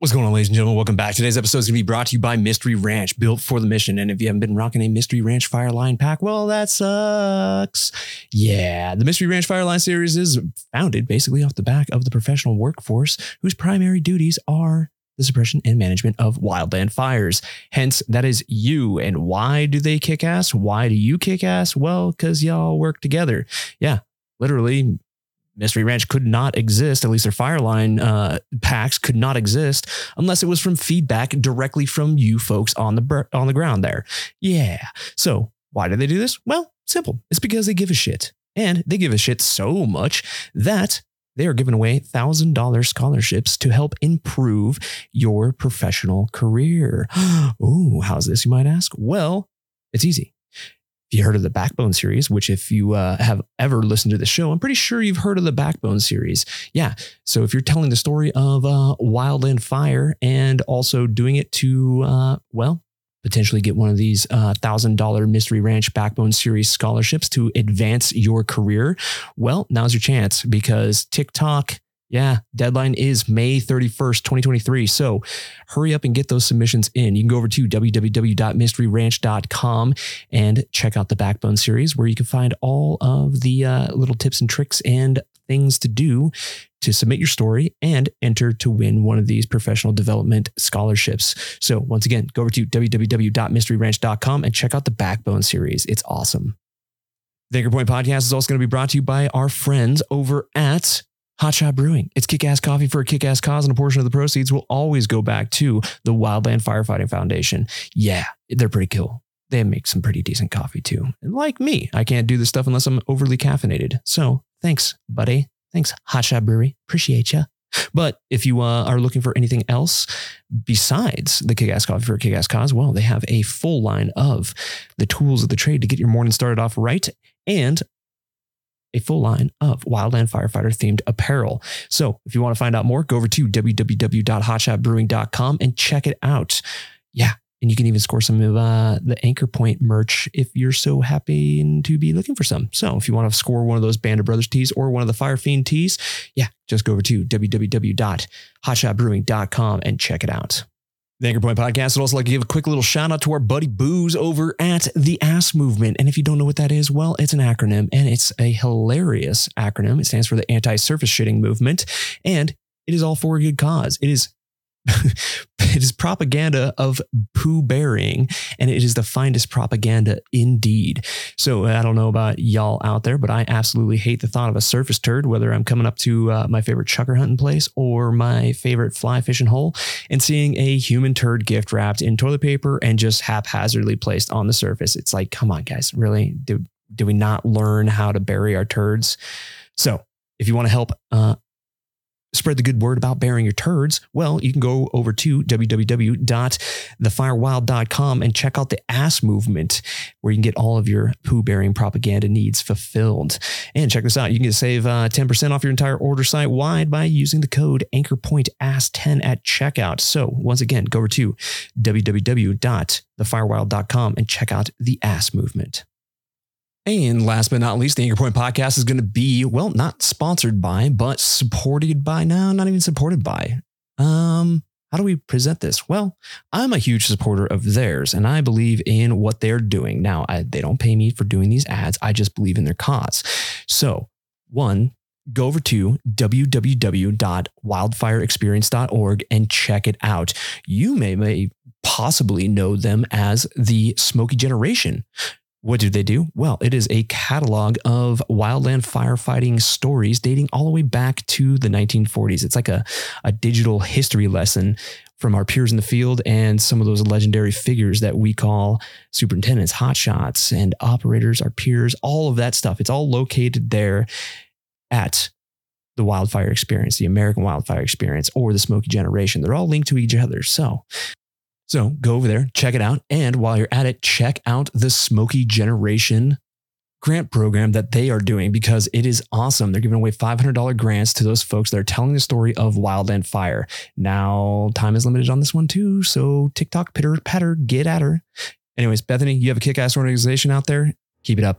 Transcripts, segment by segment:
What's going on, ladies and gentlemen? Welcome back. Today's episode is going to be brought to you by Mystery Ranch, built for the mission. And if you haven't been rocking a Mystery Ranch Fireline pack, well, that sucks. Yeah, the Mystery Ranch Fireline series is founded basically off the back of the professional workforce whose primary duties are the suppression and management of wildland fires. Hence, that is you. And why do they kick ass? Why do you kick ass? Well, because y'all work together. Yeah, literally Mystery Ranch could not exist, at least their Fireline uh, packs could not exist unless it was from feedback directly from you folks on the on the ground there. Yeah. So why do they do this? Well, simple. It's because they give a shit. And they give a shit so much that they are giving away $1,000 scholarships to help improve your professional career. Oh, how's this, you might ask? Well, it's easy. If you heard of the Backbone series, which if you uh, have ever listened to the show, I'm pretty sure you've heard of the Backbone series. Yeah. So if you're telling the story of uh, Wildland Fire and also doing it to, uh, well, potentially get one of these uh, $1,000 Mystery Ranch Backbone Series scholarships to advance your career, well, now's your chance because TikTok yeah, deadline is May 31st, 2023. So hurry up and get those submissions in. You can go over to www.mysteryranch.com and check out the Backbone series where you can find all of the uh, little tips and tricks and things to do to submit your story and enter to win one of these professional development scholarships. So once again, go over to www.mysteryranch.com and check out the Backbone series. It's awesome. The Anchor Point podcast is also going to be brought to you by our friends over at Hot Shot Brewing. It's kick ass coffee for a kick ass cause, and a portion of the proceeds will always go back to the Wildland Firefighting Foundation. Yeah, they're pretty cool. They make some pretty decent coffee too. And like me, I can't do this stuff unless I'm overly caffeinated. So thanks, buddy. Thanks, Hot Shot Brewery. Appreciate you. But if you uh, are looking for anything else besides the Kick Ass Coffee for a Kick Ass Cause, well, they have a full line of the tools of the trade to get your morning started off right and a full line of wildland firefighter themed apparel. So if you want to find out more, go over to www.hotshotbrewing.com and check it out. Yeah. And you can even score some of uh, the Anchor Point merch if you're so happy to be looking for some. So if you want to score one of those Band of Brothers tees or one of the Fire Fiend tees, yeah, just go over to www.hotshotbrewing.com and check it out. The Anchor Point Podcast would also like to give a quick little shout out to our buddy Booze over at the Ass Movement. And if you don't know what that is, well, it's an acronym and it's a hilarious acronym. It stands for the Anti Surface Shitting Movement. And it is all for a good cause. It is it is propaganda of poo burying, and it is the finest propaganda indeed. So I don't know about y'all out there, but I absolutely hate the thought of a surface turd, whether I'm coming up to uh, my favorite chukar hunting place or my favorite fly fishing hole and seeing a human turd gift wrapped in toilet paper and just haphazardly placed on the surface. It's like, come on, guys, really? Do, do we not learn how to bury our turds? So if you want to help uh, spread the good word about burying your turds, well, you can go over to www.thefirewild.com and check out the ass movement where you can get all of your poo burying propaganda needs fulfilled. And check this out. You can save uh, 10% off your entire order site wide by using the code anchorpointass10 at checkout. So once again, go over to www.thefirewild.com and check out the ass movement. And last but not least, the Anchor Point podcast is going to be, well, not sponsored by, but supported by. No, not even supported by. Um, how do we present this? Well, I'm a huge supporter of theirs and I believe in what they're doing. Now, I, they don't pay me for doing these ads. I just believe in their cause. So, one, go over to www.wildfireexperience.org and check it out. You may, may possibly know them as the Smokey Generation. What do they do? Well, it is a catalog of wildland firefighting stories dating all the way back to the 1940s. It's like a, a digital history lesson from our peers in the field and some of those legendary figures that we call superintendents, hotshots, and operators, our peers, all of that stuff. It's all located there at the wildfire experience, the American wildfire experience, or the Smokey Generation. They're all linked to each other. So so go over there, check it out. And while you're at it, check out the Smokey Generation grant program that they are doing because it is awesome. They're giving away $500 grants to those folks that are telling the story of Wildland Fire. Now, time is limited on this one too. So TikTok, pitter patter, get at her. Anyways, Bethany, you have a kick ass organization out there. Keep it up.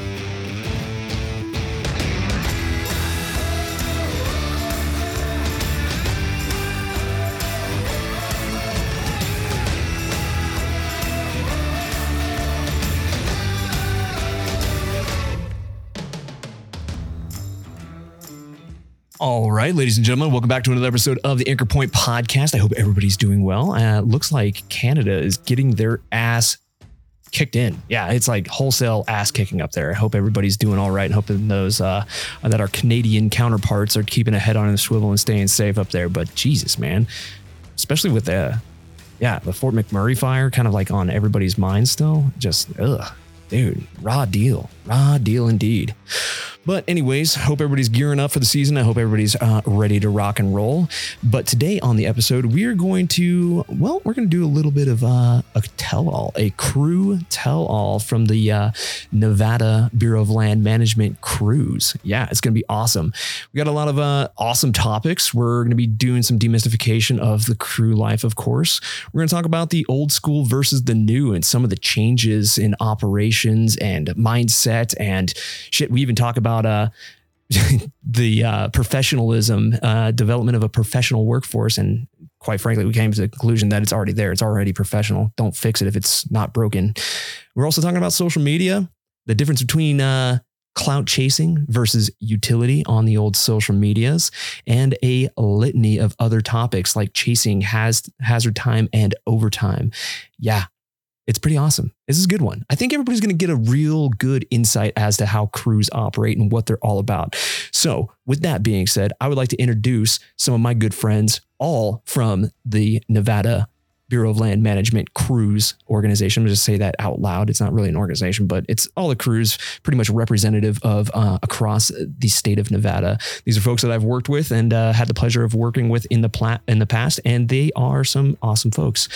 All right, ladies and gentlemen, welcome back to another episode of the Anchor Point podcast. I hope everybody's doing well. Uh, looks like Canada is getting their ass kicked in. Yeah, it's like wholesale ass kicking up there. I hope everybody's doing all right and hoping those uh, that our Canadian counterparts are keeping a head on the swivel and staying safe up there. But Jesus, man, especially with the yeah the Fort McMurray fire, kind of like on everybody's mind still. Just ugh, dude, raw deal, raw deal indeed. But, anyways, hope everybody's gearing up for the season. I hope everybody's uh, ready to rock and roll. But today on the episode, we are going to, well, we're going to do a little bit of uh, a tell all, a crew tell all from the uh, Nevada Bureau of Land Management crews. Yeah, it's going to be awesome. We got a lot of uh, awesome topics. We're going to be doing some demystification of the crew life, of course. We're going to talk about the old school versus the new and some of the changes in operations and mindset and shit. We even talk about about uh, the uh, professionalism uh, development of a professional workforce. And quite frankly we came to the conclusion that it's already there. It's already professional. Don't fix it if it's not broken. We're also talking about social media the difference between uh, clout chasing versus utility on the old social medias and a litany of other topics like chasing has hazard time and overtime. Yeah it's pretty awesome. This is a good one. I think everybody's going to get a real good insight as to how crews operate and what they're all about. So, with that being said, I would like to introduce some of my good friends, all from the Nevada Bureau of Land Management Crews organization. I'm going to say that out loud. It's not really an organization, but it's all the crews, pretty much representative of uh, across the state of Nevada. These are folks that I've worked with and uh, had the pleasure of working with in the pla- in the past, and they are some awesome folks.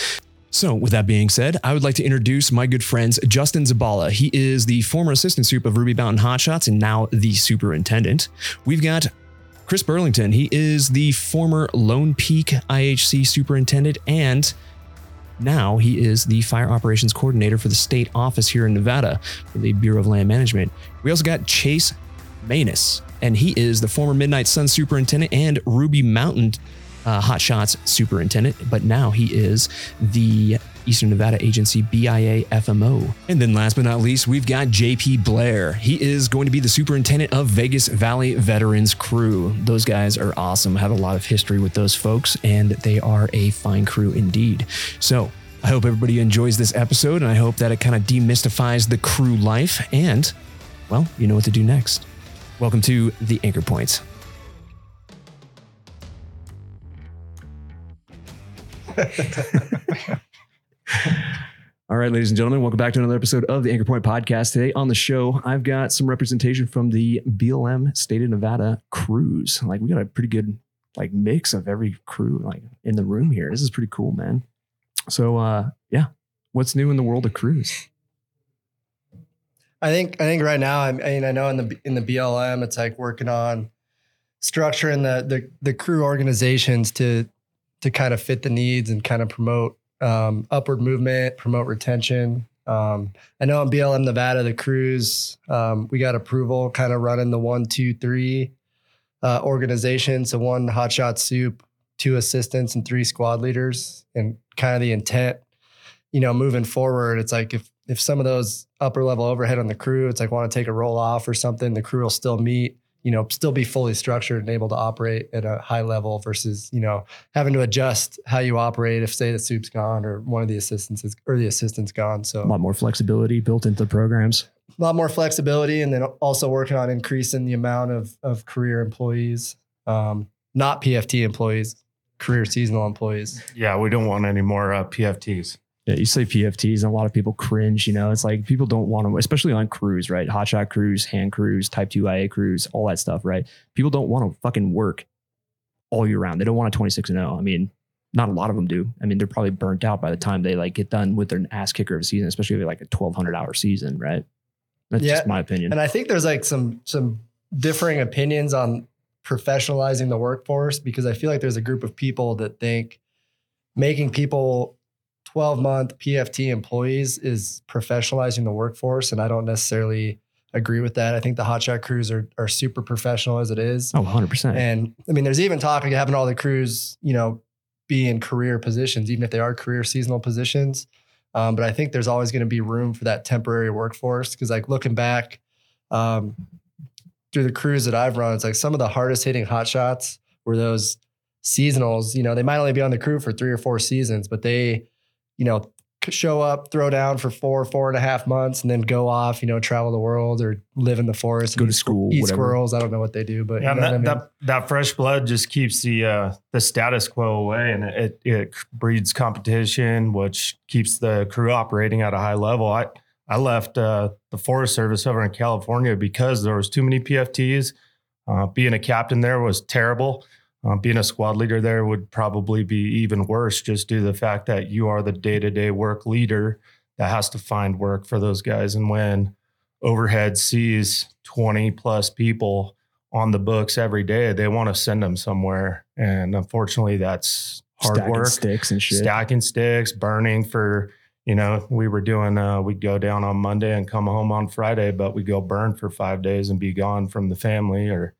So, with that being said, I would like to introduce my good friends Justin Zabala. He is the former assistant soup of Ruby Mountain Hotshots and now the superintendent. We've got Kris Bruington. He is the former Lone Peak IHC superintendent and now he is the fire operations coordinator for the state office here in Nevada for the Bureau of Land Management. We also got Chase Maness, and he is the former Midnight Sun superintendent and Ruby Mountain uh, Hot Shots superintendent, but now he is the Eastern Nevada Agency BIA FMO. And then last but not least, we've got JP Blair. He is going to be the superintendent of Vegas Valley Veterans Crew. Those guys are awesome. I have a lot of history with those folks, and they are a fine crew indeed. So, I hope everybody enjoys this episode, and I hope that it kind of demystifies the crew life. And, well, you know what to do next. Welcome to the Anchor Points. All right, ladies and gentlemen, welcome back to another episode of the Anchor Point Podcast. Today on the show, I've got some representation from the BLM State of Nevada crews. Like we got a pretty good like mix of every crew like in the room here. This is pretty cool, man. So uh yeah, what's new in the world of crews? I think I think right now I mean I know in the in the BLM it's like working on structuring the the the crew organizations to to kind of fit the needs and kind of promote um, upward movement, promote retention. Um, I know in BLM Nevada, the crews, um, we got approval kind of running the one, two, three uh, organization. So one hotshot soup, two assistants, and three squad leaders. And kind of the intent, you know, moving forward, it's like if if some of those upper level overhead on the crew, it's like want to take a roll off or something, the crew will still meet you know still be fully structured and able to operate at a high level versus you know having to adjust how you operate if say the soup's gone or one of the assistants is or the assistant's gone. So a lot more flexibility built into the programs. A lot more flexibility and then also working on increasing the amount of of career employees um, not pft employees career seasonal employees. Yeah we don't want any more uh, pfts yeah, you say PFTs, and a lot of people cringe. You know, it's like people don't want to, especially on crews, right? Hotshot crews, hand crews, Type Two IA crews, all that stuff, right? People don't want to fucking work all year round. They don't want a 26 and 0. I mean, not a lot of them do. I mean, they're probably burnt out by the time they like get done with their ass kicker of a season, especially like a 1200 hour season, right? That's Yeah, just my opinion. And I think there's like some some differing opinions on professionalizing the workforce because I feel like there's a group of people that think making people 12 month PFT employees is professionalizing the workforce. And I don't necessarily agree with that. I think the hotshot crews are are super professional as it is. oh, 100%. And I mean, there's even talk of having all the crews, you know, be in career positions, even if they are career seasonal positions. Um, but I think there's always going to be room for that temporary workforce because, like, looking back um, through the crews that I've run, it's like some of the hardest hitting hot shots were those seasonals. You know, they might only be on the crew for three or four seasons, but they, you know, show up, throw down for four, four and a half months, and then go off, you know, travel the world or live in the forest, Go and to school, eat whatever. squirrels. I don't know what they do, but Yeah, you know and what I that, mean? that that fresh blood just keeps the uh, the status quo away, and it it breeds competition, which keeps the crew operating at a high level. I I left uh, the Forest Service over in California because there was too many PFTs. Uh, being a captain there was terrible. Uh, being a squad leader there would probably be even worse, just due to the fact that you are the day to day work leader that has to find work for those guys. And when overhead sees 20 plus people on the books every day. They want to send them somewhere. And unfortunately, that's hard work. Stacking work. sticks and shit. Stacking sticks, burning for, you know, we were doing, uh, we'd go down on Monday and come home on Friday, but we'd go burn for five days and be gone from the family or,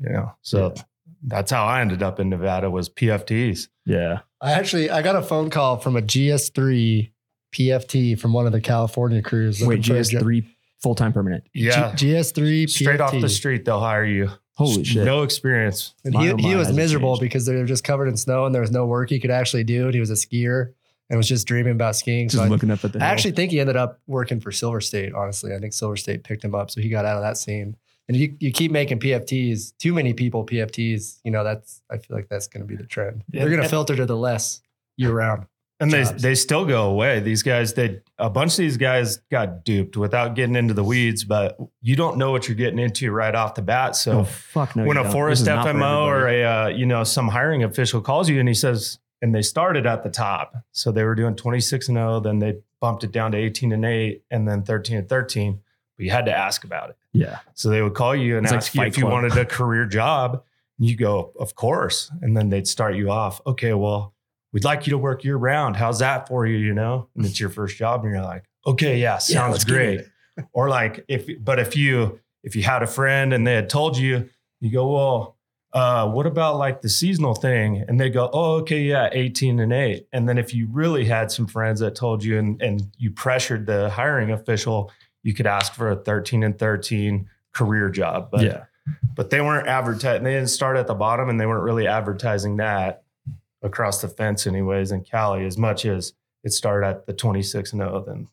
you know, so Yeah. That's how I ended up in Nevada was PFTs. Yeah. I actually I got a phone call from a GS3 PFT from one of the California crews. Wait, looking for a jo- GS3 full time permanent. Yeah. G- GS3 Straight off the street, they'll hire you. Holy shit. No experience. And he, he was miserable changed. because they were just covered in snow and there was no work he could actually do. And he was a skier and was just dreaming about skiing. Just So I, looking up at the I hill. actually think he ended up working for Silver State, honestly. I think Silver State picked him up. So he got out of that scene. And you, you keep making PFTs, too many people PFTs, you know, that's, I feel like that's going to be the trend. Yeah. They're going to filter to the less year round. And they jobs. they still go away. These guys, they a bunch of these guys got duped without getting into the weeds, but you don't know what you're getting into right off the bat. So oh, fuck no. when a don't. forest This is not for FMO or a uh, you know some hiring official calls you and he says, and they started at the top, so they were doing 26 and 0, then they bumped it down to 18 and 8, and then 13 and 13. But you had to ask about it. Yeah. So they would call you and It's like ask you Fight if you wanted a career job. And you go, of course. And then they'd start you off. Okay, well, we'd like you to work year round. How's that for you? You know, and it's your first job, and you're like, okay, yeah, sounds let's great. or like if, but if you if you had a friend and they had told you, you go, well, uh, what about like the seasonal thing? And they go, oh, okay, yeah, 18 and 8. And then if you really had some friends that told you and, and you pressured the hiring official, you could ask for a 13 and 13 career job. But yeah. but they weren't advertising. They didn't start at the bottom, and they weren't really advertising that across the fence, anyways. In Cali, as much as it started at the twenty six and zero, then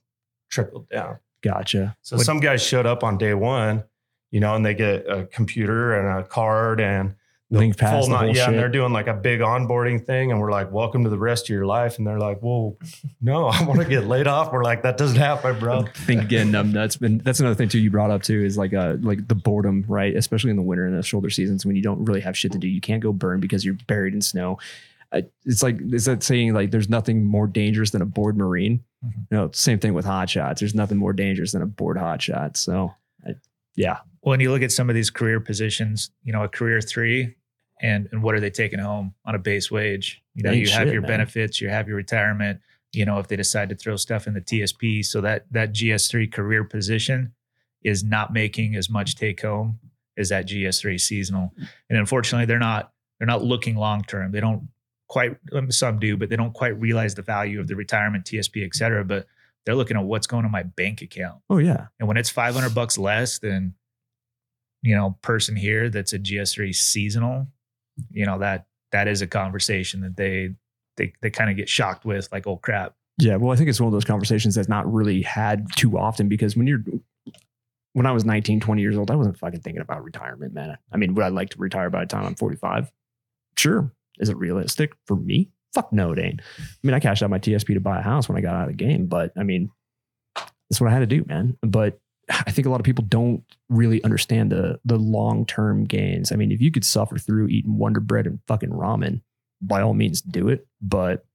trickled down. Gotcha. So some guys showed up on day one, you know, and they get a computer and a card and LincPass, full the night- whole yeah, shit. and they're doing like a big onboarding thing, and we're like, "Welcome to the rest of your life," and they're like, "Well, no, I want to get laid off." We're like, "That doesn't happen, bro." think again um, that's been that's another thing too you brought up too is like uh like the boredom right? Especially in the winter and the shoulder seasons when you don't really have shit to do. You can't go burn because you're buried in snow. I, it's like is that saying like there's nothing more dangerous than a bored marine? Mhm. you know same thing with hot shots. There's nothing more dangerous than a bored hot shot. So I, yeah. When you look at some of these career positions, you know, a career three, and and what are they taking home on a base wage? You know, you have your man. benefits, you have your retirement. You know, if they decide to throw stuff in the TSP, so that that GS3 career position is not making as much take home as that GS3 seasonal, and unfortunately, they're not they're not looking long term. They don't quite um, some do, but they don't quite realize the value of the retirement, TSP, et cetera. But they're looking at what's going on my bank account. oh yeah And when it's 500 bucks less than, you know, person here that's a GS3 seasonal, you know, that that is a conversation that they they they kind of get shocked with like, oh crap. Yeah, well, I think it's one of those conversations that's not really had too often because when you're when I was 19, 20 years old, I wasn't fucking thinking about retirement, man. I mean, would I like to retire by the time I'm 45? Sure. Is it realistic for me? Fuck no, it ain't. I mean, I cashed out my TSP to buy a house when I got out of the game, but I mean, that's what I had to do, man. But I think a lot of people don't really understand the the long term gains. I mean, if you could suffer through eating Wonder Bread and fucking ramen, by all means, do it. But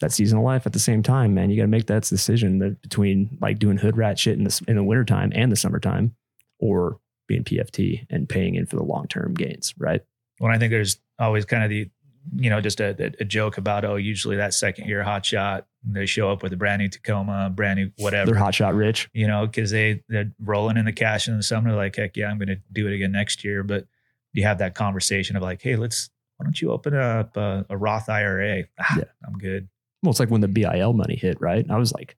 that season of life at the same time, man, you got to make that decision that between like doing hood rat shit in the in the wintertime and the summertime, or being PFT and paying in for the long term gains, right? When I think there's always kind of the, you know, just a, a joke about oh, usually that second year hot shot they show up with a brand new Tacoma, brand new whatever. They're hot shot rich, you know, because they they're rolling in the cash in the summer. Like heck yeah, I'm going to do it again next year. But you have that conversation of like, hey, let's why don't you open up a, a Roth IRA? Ah, yeah. I'm good. Well, it's like when the BIL money hit, right? I was like,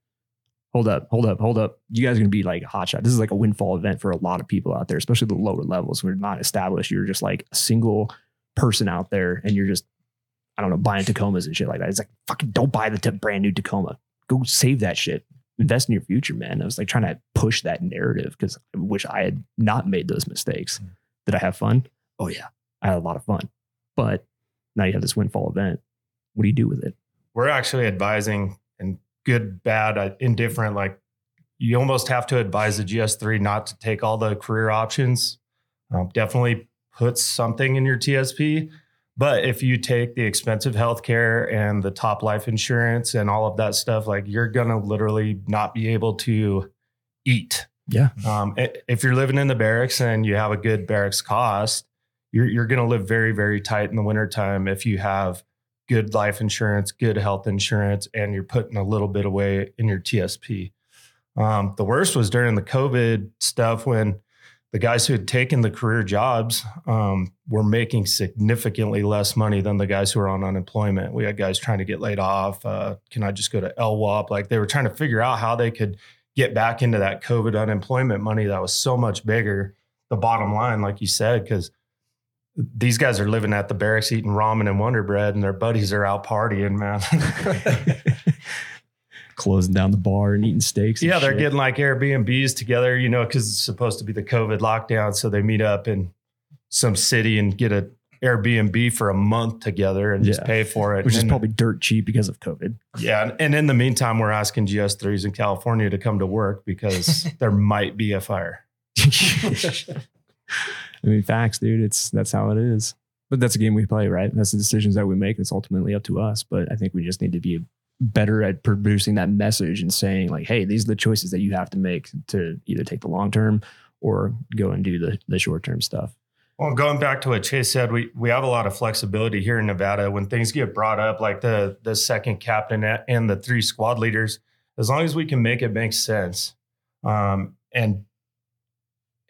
hold up, hold up, hold up. You guys are going to be like hot shot. This is like a windfall event for a lot of people out there, especially the lower levels. We're not established. You're just like a single person out there and you're just, I don't know, buying Tacomas and shit like that. It's like, fucking don't buy the t- brand new Tacoma. Go save that shit. Invest in your future, man. I was like trying to push that narrative because I wish I had not made those mistakes. Mm. Did I have fun? Oh, yeah. I had a lot of fun. But now you have this windfall event. What do you do with it? We're actually advising and good, bad, uh, indifferent. Like you almost have to advise the GS3 not to take all the career options. Um, definitely put something in your TSP. But if you take the expensive healthcare and the top life insurance and all of that stuff, like you're gonna literally not be able to eat. Yeah. Um, if you're living in the barracks and you have a good barracks cost, you're you're gonna live very very tight in the wintertime if you have good life insurance, good health insurance, and you're putting a little bit away in your TSP. Um, the worst was during the COVID stuff when the guys who had taken the career jobs um, were making significantly less money than the guys who were on unemployment. We had guys trying to get laid off. Uh, can I just go to LWOP? Like they were trying to figure out how they could get back into that COVID unemployment money that was so much bigger. The bottom line, like you said, because these guys are living at the barracks eating ramen and Wonder Bread, and their buddies are out partying, man. Closing down the bar and eating steaks. yeah, they're shit. getting like Airbnbs together, you know, because it's supposed to be the COVID lockdown. So they meet up in some city and get a Airbnb for a month together and yeah. just pay for it. Which and is probably dirt cheap because of COVID. Yeah. And in the meantime, we're asking GS3s in California to come to work because there might be a fire. I mean, facts, dude. It's that's how it is. But that's a game we play, right? That's the decisions that we make. It's ultimately up to us. But I think we just need to be better at producing that message and saying, like, hey, these are the choices that you have to make to either take the long term or go and do the, the short term stuff. Well, going back to what Chase said, we we have a lot of flexibility here in Nevada when things get brought up, like the the second captain and the three squad leaders. As long as we can make it make sense, um, and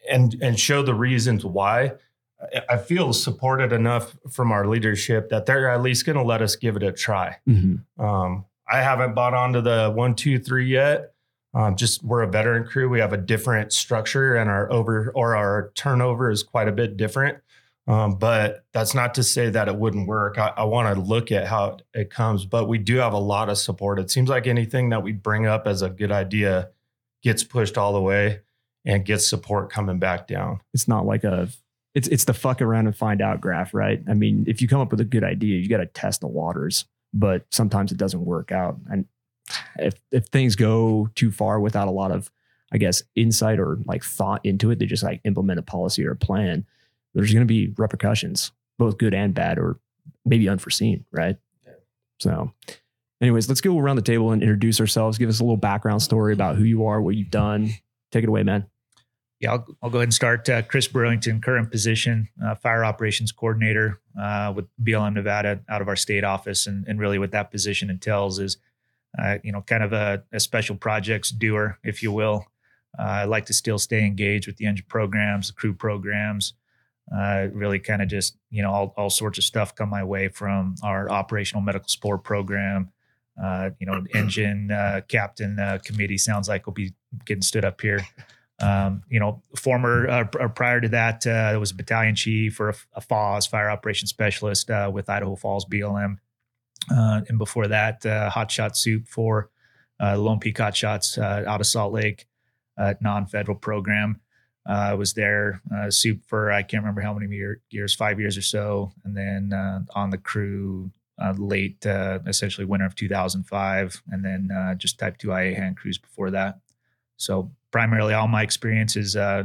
and and show the reasons why I feel supported enough from our leadership that they're at least going to let us give it a try. Mm-hmm. Um, I haven't bought onto the one, two, three yet. Um, just we're a veteran crew. We have a different structure, and our over or our turnover is quite a bit different. Um, but that's not to say that it wouldn't work. I, I want to look at how it comes, but we do have a lot of support. It seems like anything that we bring up as a good idea gets pushed all the way and gets support coming back down. It's not like a it's it's the fuck around and find out graph, right? I mean, if you come up with a good idea, you got to test the waters, but sometimes it doesn't work out. And if if things go too far without a lot of I guess insight or like thought into it, they just like implement a policy or a plan. There's going to be repercussions, both good and bad, or maybe unforeseen, right? Yeah. So, anyways, let's go around the table and introduce ourselves. Give us a little background story about who you are, what you've done. Take it away, man. Yeah, I'll, I'll go ahead and start. Uh, Kris Bruington, current position, uh, fire operations coordinator uh, with BLM Nevada out of our state office. And, and really what that position entails is, uh, you know, kind of a, a, special projects doer, if you will. Uh, I like to still stay engaged with the engine programs, the crew programs, uh, really kind of just, you know, all, all sorts of stuff come my way from our operational medical support program. you know, engine captain committee sounds like we'll be getting stood up here. Um, you know, former uh, prior to that, uh, was a battalion chief or a, a FOS, fire operations specialist uh, with Idaho Falls BLM, uh, and before that, uh, hot shot soup for uh, Lone Peak Hot Shots uh, out of Salt Lake, non-federal program. I was there soup for I can't remember how many year, years, five years or so, and then on the crew late, essentially winter of 2005, and then just Type 2 IA hand crews before that. So primarily all my experience is uh,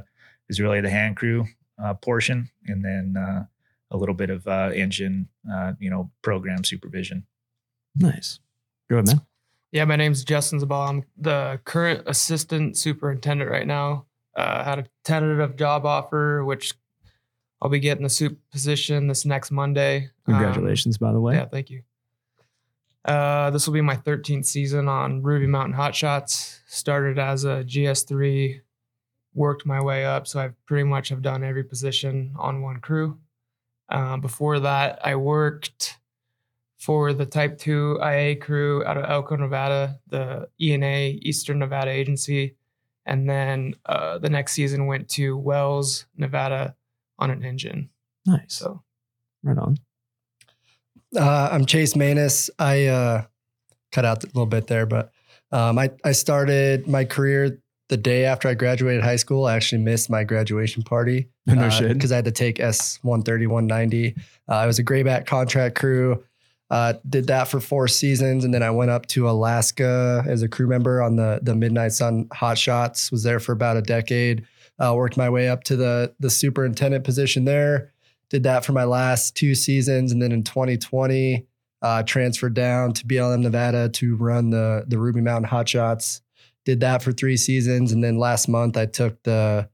is really the hand crew uh, portion, and then uh, a little bit of uh, engine, uh, you know, program supervision. Nice. Go ahead, man. Yeah, my name's Justin Zabala. I'm the current assistant superintendent right now. Uh, had a tentative job offer, which I'll be getting the soup position this next Monday. Um, Congratulations, by the way. yeah, thank you. Uh, this will be my 13th season on Ruby Mountain Hot Shots. Started as a GS3, worked my way up, so I pretty much have done every position on one crew. Uh, before that, I worked for the Type 2 IA crew out of Elko, Nevada, the ENA Eastern Nevada Agency, and then uh, the next season went to Wells, Nevada, on an engine. Nice. So Right on. Uh, I'm Chase Maness. I uh, cut out a little bit there, but um, I, I started my career the day after I graduated high school. I actually missed my graduation party. No shit. Because I had to take S 130, 190. Uh, I was a grayback contract crew. Uh, did that for four seasons. And then I went up to Alaska as a crew member on the, the Midnight Sun Hot Shots. Was there for about a decade. Uh, worked my way up to the, the superintendent position there did that for my last two seasons. And then in 2020 uh, transferred down to blm nevada to run the the ruby mountain hot shots. Did that for three seasons. And then last month i took the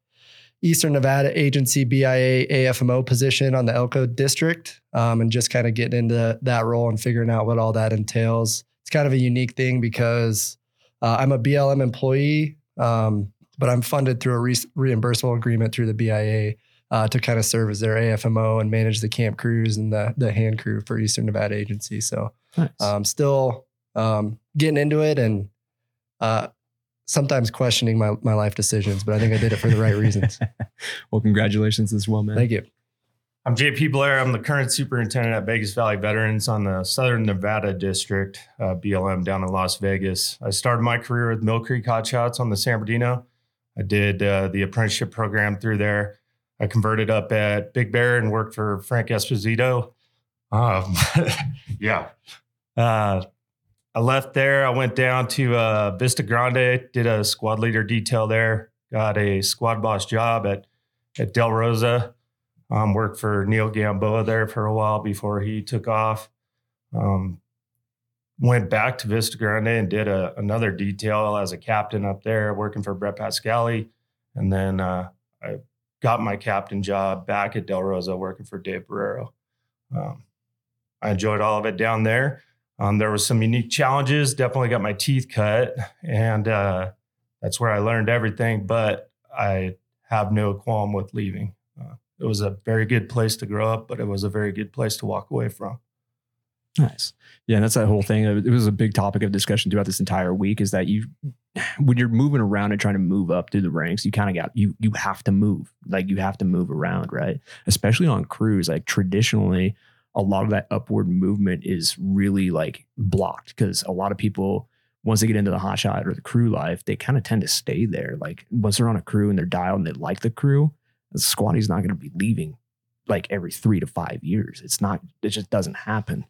eastern nevada agency bia afmo position on the elko district um, and just kind of getting into that role and figuring out what all that entails. It's kind of a unique thing because uh, i'm a blm employee um, but i'm funded through a re- reimbursable agreement through the bia uh, to kind of serve as their AFMO and manage the camp crews and the the hand crew for Eastern Nevada Agency. So Nice. um, still um, getting into it and uh, sometimes questioning my my life decisions, but I think I did it for the right reasons. well, congratulations as well, man. Thank you. I'm JP Blair. I'm the current superintendent at Vegas Valley Veterans on the Southern Nevada District, uh, BLM down in Las Vegas. I started my career with Mill Creek Hot Shots on the San Bernardino. I did uh, the apprenticeship program through there. I converted up at Big Bear and worked for Frank Esposito. Um, yeah. Uh, I left there. I went down to uh, Vista Grande, did a squad leader detail there, got a squad boss job at, at Del Rosa. Um, worked for Neil Gamboa there for a while before he took off. Um, went back to Vista Grande and did a, another detail as a captain up there, working for Brett Pascali. And then uh, I got my captain job back at Del Rosa, working for Dave Barrero. Um, I enjoyed all of it down there. Um, there was some unique challenges. Definitely got my teeth cut, and uh, that's where I learned everything. But I have no qualm with leaving. Uh, it was a very good place to grow up, but it was a very good place to walk away from. Nice. Yeah, and that's that whole thing. It was a big topic of discussion throughout this entire week. Is that you, when you're moving around and trying to move up through the ranks, you kind of got you you have to move. Like you have to move around, right? Especially on crews. Like traditionally, a lot of that upward movement is really like blocked because a lot of people once they get into the hot shot or the crew life, they kind of tend to stay there. Like once they're on a crew and they're dialed and they like the crew, the squattie's not going to be leaving like every three to five years. It's not. It just doesn't happen.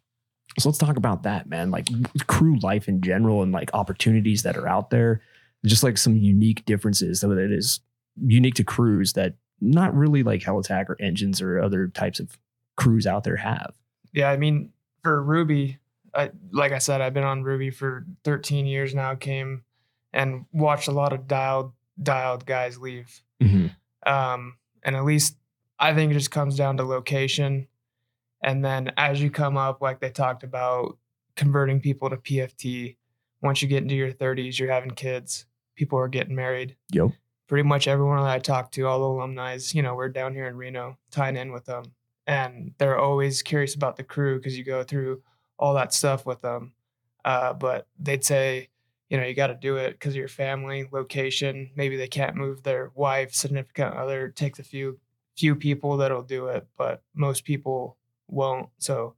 So let's talk about that, man. Like crew life in general and like opportunities that are out there. Just like some unique differences that it is unique to crews that not really like Helitack or engines or other types of crews out there have. Yeah, I mean, for Ruby, I, like I said, I've been on Ruby for 13 years now. Came and watched a lot of dialed dialed guys leave. Um, and at least I think it just comes down to location. And then as you come up, like they talked about converting people to PFT, once you get into your 30s, you're having kids, people are getting married. Yep. Pretty much everyone that I talk to, all the alumni, you know, we're down here in Reno tying in with them. And they're always curious about the crew because you go through all that stuff with them. Uh, but they'd say, you know, you got to do it because of your family, location. Maybe they can't move their wife, significant other. It takes a few few people that'll do it, but most people won't. So,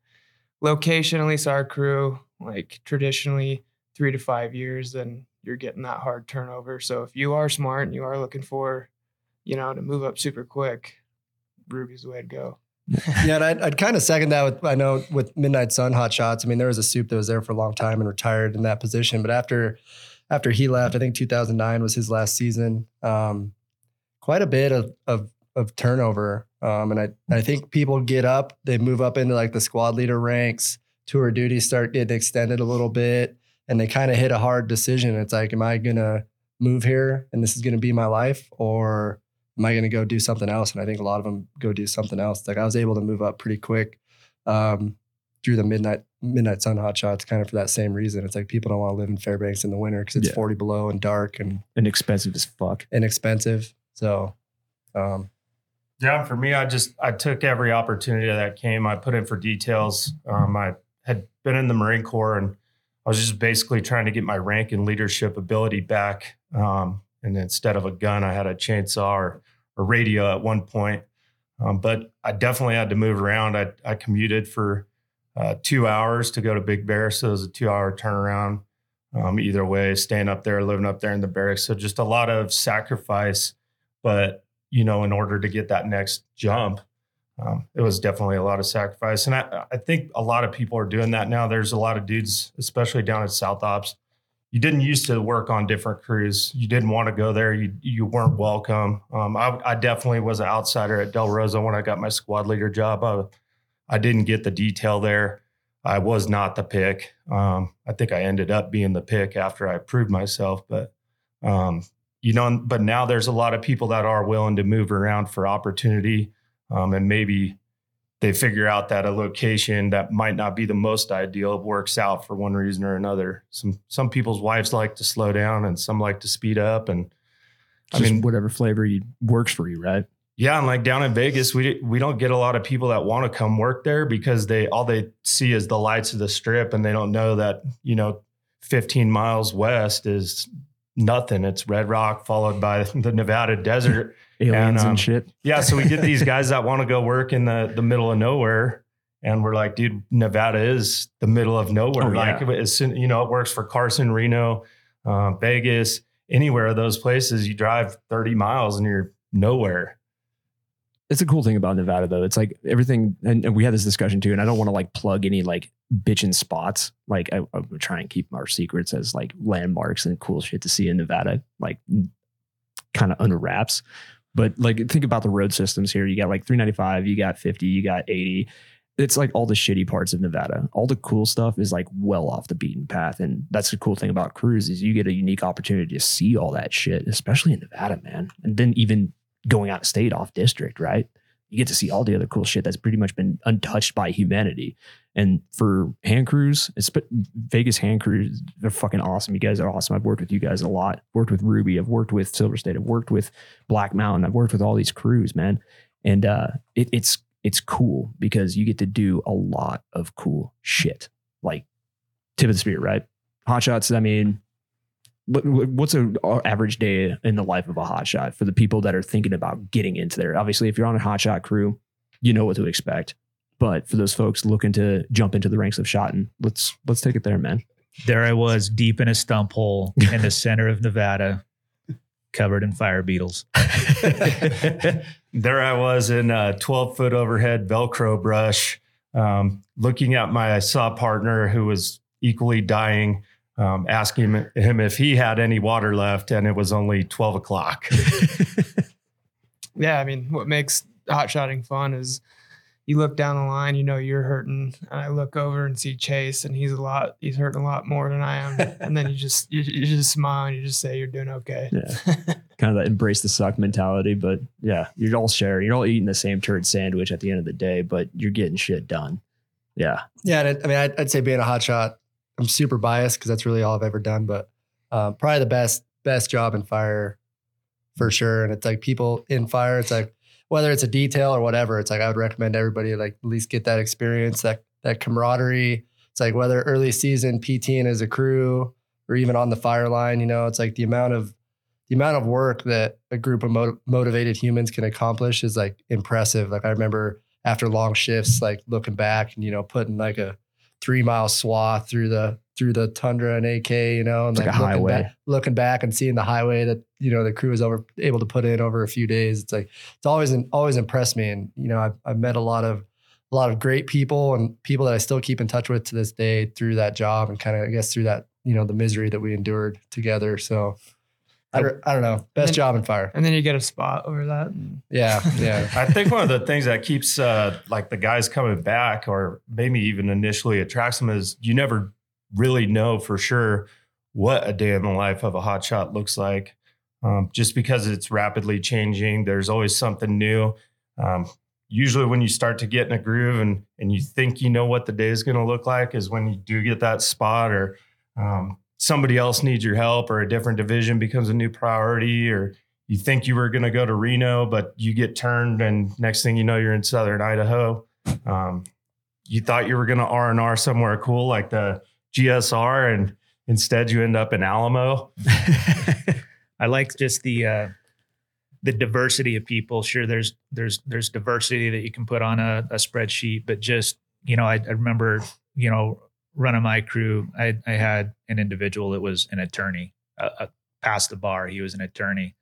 location, at least our crew, like traditionally three to five years, then you're getting that hard turnover. So, if you are smart and you are looking for, you know, to move up super quick, Ruby's the way to go. yeah, and I'd, I'd kind of second that with I know with Midnight Sun Hot Shots. I mean, there was a soup that was there for a long time and retired in that position, but after after he left, I think 2009 was his last season. Um, quite a bit of of, of turnover, um, and I I think people get up, they move up into like the squad leader ranks, tour duties start getting extended a little bit and they kind of hit a hard decision. It's like, am I gonna move here and this is gonna be my life, or am I gonna go do something else? And I think a lot of them go do something else. Like I was able to move up pretty quick um, through the midnight midnight sun hot shots, kind of for that same reason. It's like people don't want to live in Fairbanks in the winter because it's Yeah. 40 below and dark and And expensive as fuck. inexpensive. So um, Yeah, for me, I just I took every opportunity that came. I put in for details. Um, I had been in the Marine Corps, and I was just basically trying to get my rank and leadership ability back. Um, and instead of a gun, I had a chainsaw or a radio at one point. Um, but I definitely had to move around. I, I commuted for uh, two hours to go to Big Bear, so it was a two-hour turnaround. Um, either way, staying up there, living up there in the barracks, so just a lot of sacrifice. But you know, in order to get that next jump. Um, it was definitely a lot of sacrifice. And I, I think a lot of people are doing that now. There's a lot of dudes, especially down at South Ops. You didn't used to work on different crews. You didn't want to go there. You you weren't welcome. Um, I, I definitely was an outsider at Del Rosa when I got my squad leader job. I, I didn't get the detail there. I was not the pick. Um, I think I ended up being the pick after I proved myself. But um, you know, but now there's a lot of people that are willing to move around for opportunity. Um, and maybe they figure out that a location that might not be the most ideal works out for one reason or another. Some some people's wives like to slow down and some like to speed up. And I mean, whatever flavor you, works for you, right? yeah, and like down in Vegas, we we don't get a lot of people that want to come work there because they all they see is the lights of the strip, and they don't know that you know, 15 miles west is nothing. It's Red Rock followed by the Nevada desert. Aliens and, um, shit. Yeah, so we get these guys that want to go work in the the middle of nowhere, and we're like, dude, Nevada is the middle of nowhere. Oh, like, yeah. as soon, you know, it works for Carson, Reno, uh, Vegas, anywhere of those places. You drive thirty miles and you're nowhere. It's a cool thing about Nevada, though. It's like everything, and, and we had this discussion too. And I don't want to like plug any like bitchin' spots. Like I, I would try and keep our secrets as like landmarks and cool shit to see in Nevada, like kind of under wraps. But like think about the road systems here. You got like 395, you got 50, you got 80. It's like all the shitty parts of Nevada. All the cool stuff is like well off the beaten path. And that's the cool thing about crews is you get a unique opportunity to see all that shit, especially in Nevada, man. And then even going out of state off district, right? You get to see all the other cool shit that's pretty much been untouched by humanity. And for hand crews, it's Vegas hand crews, they're fucking awesome. You guys are awesome. I've worked with you guys a lot. Worked with Ruby. I've worked with Silver State. I've worked with Black Mountain. I've worked with all these crews, man. And uh, it, it's it's cool because you get to do a lot of cool shit. Like tip of the spear, right? Hot shots. I mean, what's a a average day in the life of a hot shot for the people that are thinking about getting into there? Obviously, if you're on a hot shot crew, you know what to expect. But for those folks looking to jump into the ranks of shotting, let's let's take it there, man. There I was, deep in a stump hole in the center of Nevada, covered in fire beetles. there I was in a 12 foot overhead Velcro brush, um, looking at my saw partner who was equally dying, um, asking him, him if he had any water left, and it was only 12 o'clock. yeah, I mean, what makes hot shotting fun is you look down the line, you know you're hurting, and I look over and see Chase, and he's a lot, he's hurting a lot more than I am, and then you just you, you just smile and you just say you're doing okay. Yeah. kind of that embrace the suck mentality. But yeah, you're all sharing. You're all eating the same turd sandwich at the end of the day, but you're getting shit done. Yeah. Yeah, and it, I mean, I'd, I'd say being a hot shot, I'm super biased because that's really all I've ever done, but um, probably the best best job in fire for sure. And it's like people in fire, it's like whether it's a detail or whatever, it's like I would recommend everybody like at least get that experience, that that camaraderie. It's like whether early season PTing as a crew or even on the fire line, you know, it's like the amount of the amount of work that a group of mo- motivated humans can accomplish is like impressive. Like I remember after long shifts, like looking back and you know putting like a three mile swath through the through the tundra and AK, you know, and It's like a looking back, looking back and seeing the highway that you know the crew was over able to put in over a few days. It's like it's always always impressed me, and you know I've, I've met a lot of a lot of great people and people that I still keep in touch with to this day through that job and kind of I guess through that you know the misery that we endured together. So I don't, I don't know. Best then- job in fire. And then you get a spot over that. Yeah, yeah. I think one of the things that keeps uh, like the guys coming back, or maybe even initially attracts them, is you never really know for sure what a day in the life of a hot shot looks like. Um, just because it's rapidly changing, there's always something new. Um, usually, when you start to get in a groove and and you think you know what the day is going to look like, is when you do get that spot, or um, somebody else needs your help, or a different division becomes a new priority, or you think you were going to go to Reno, but you get turned, and next thing you know, you're in Southern Idaho. Um, you thought you were going to R and R somewhere cool like the GSR, and instead you end up in Alamo. I like just the uh, the diversity of people. Sure, there's there's there's diversity that you can put on a, a spreadsheet, but just you know, I, I remember you know running my crew. I I had an individual that was an attorney, uh, uh, past the bar. He was an attorney.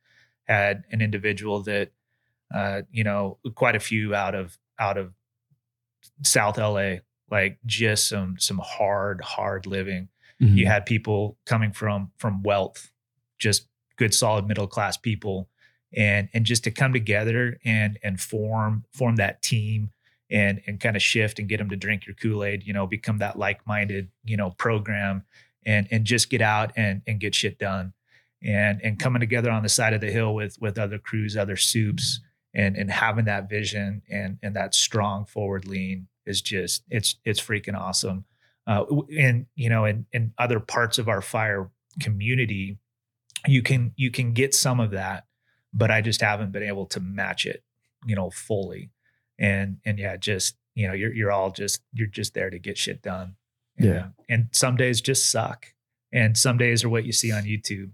Had an individual that uh, you know quite a few out of out of South LA, like just some some hard hard living Mm-hmm. you had people coming from from wealth just good solid middle class people and and just to come together and and form form that team and and kind of shift and get them to drink your kool-aid you know become that like-minded you know program and and just get out and and get shit done. And and coming together on the side of the hill with with other crews other soups and and having that vision and and that strong forward lean is just it's it's freaking awesome. Uh, and you know in in other parts of our fire community you can you can get some of that but i just haven't been able to match it you know fully and and yeah just you know you're you're all just you're just there to get shit done. Yeah. and some days just suck and some days are what you see on youtube.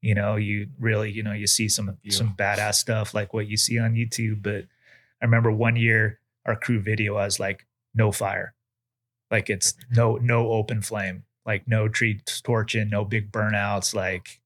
You know you really you know you see some some badass stuff like what you see on youtube but i remember one year our crew video was like no fire. Like it's no no open flame. Like no tree torching no big burnouts like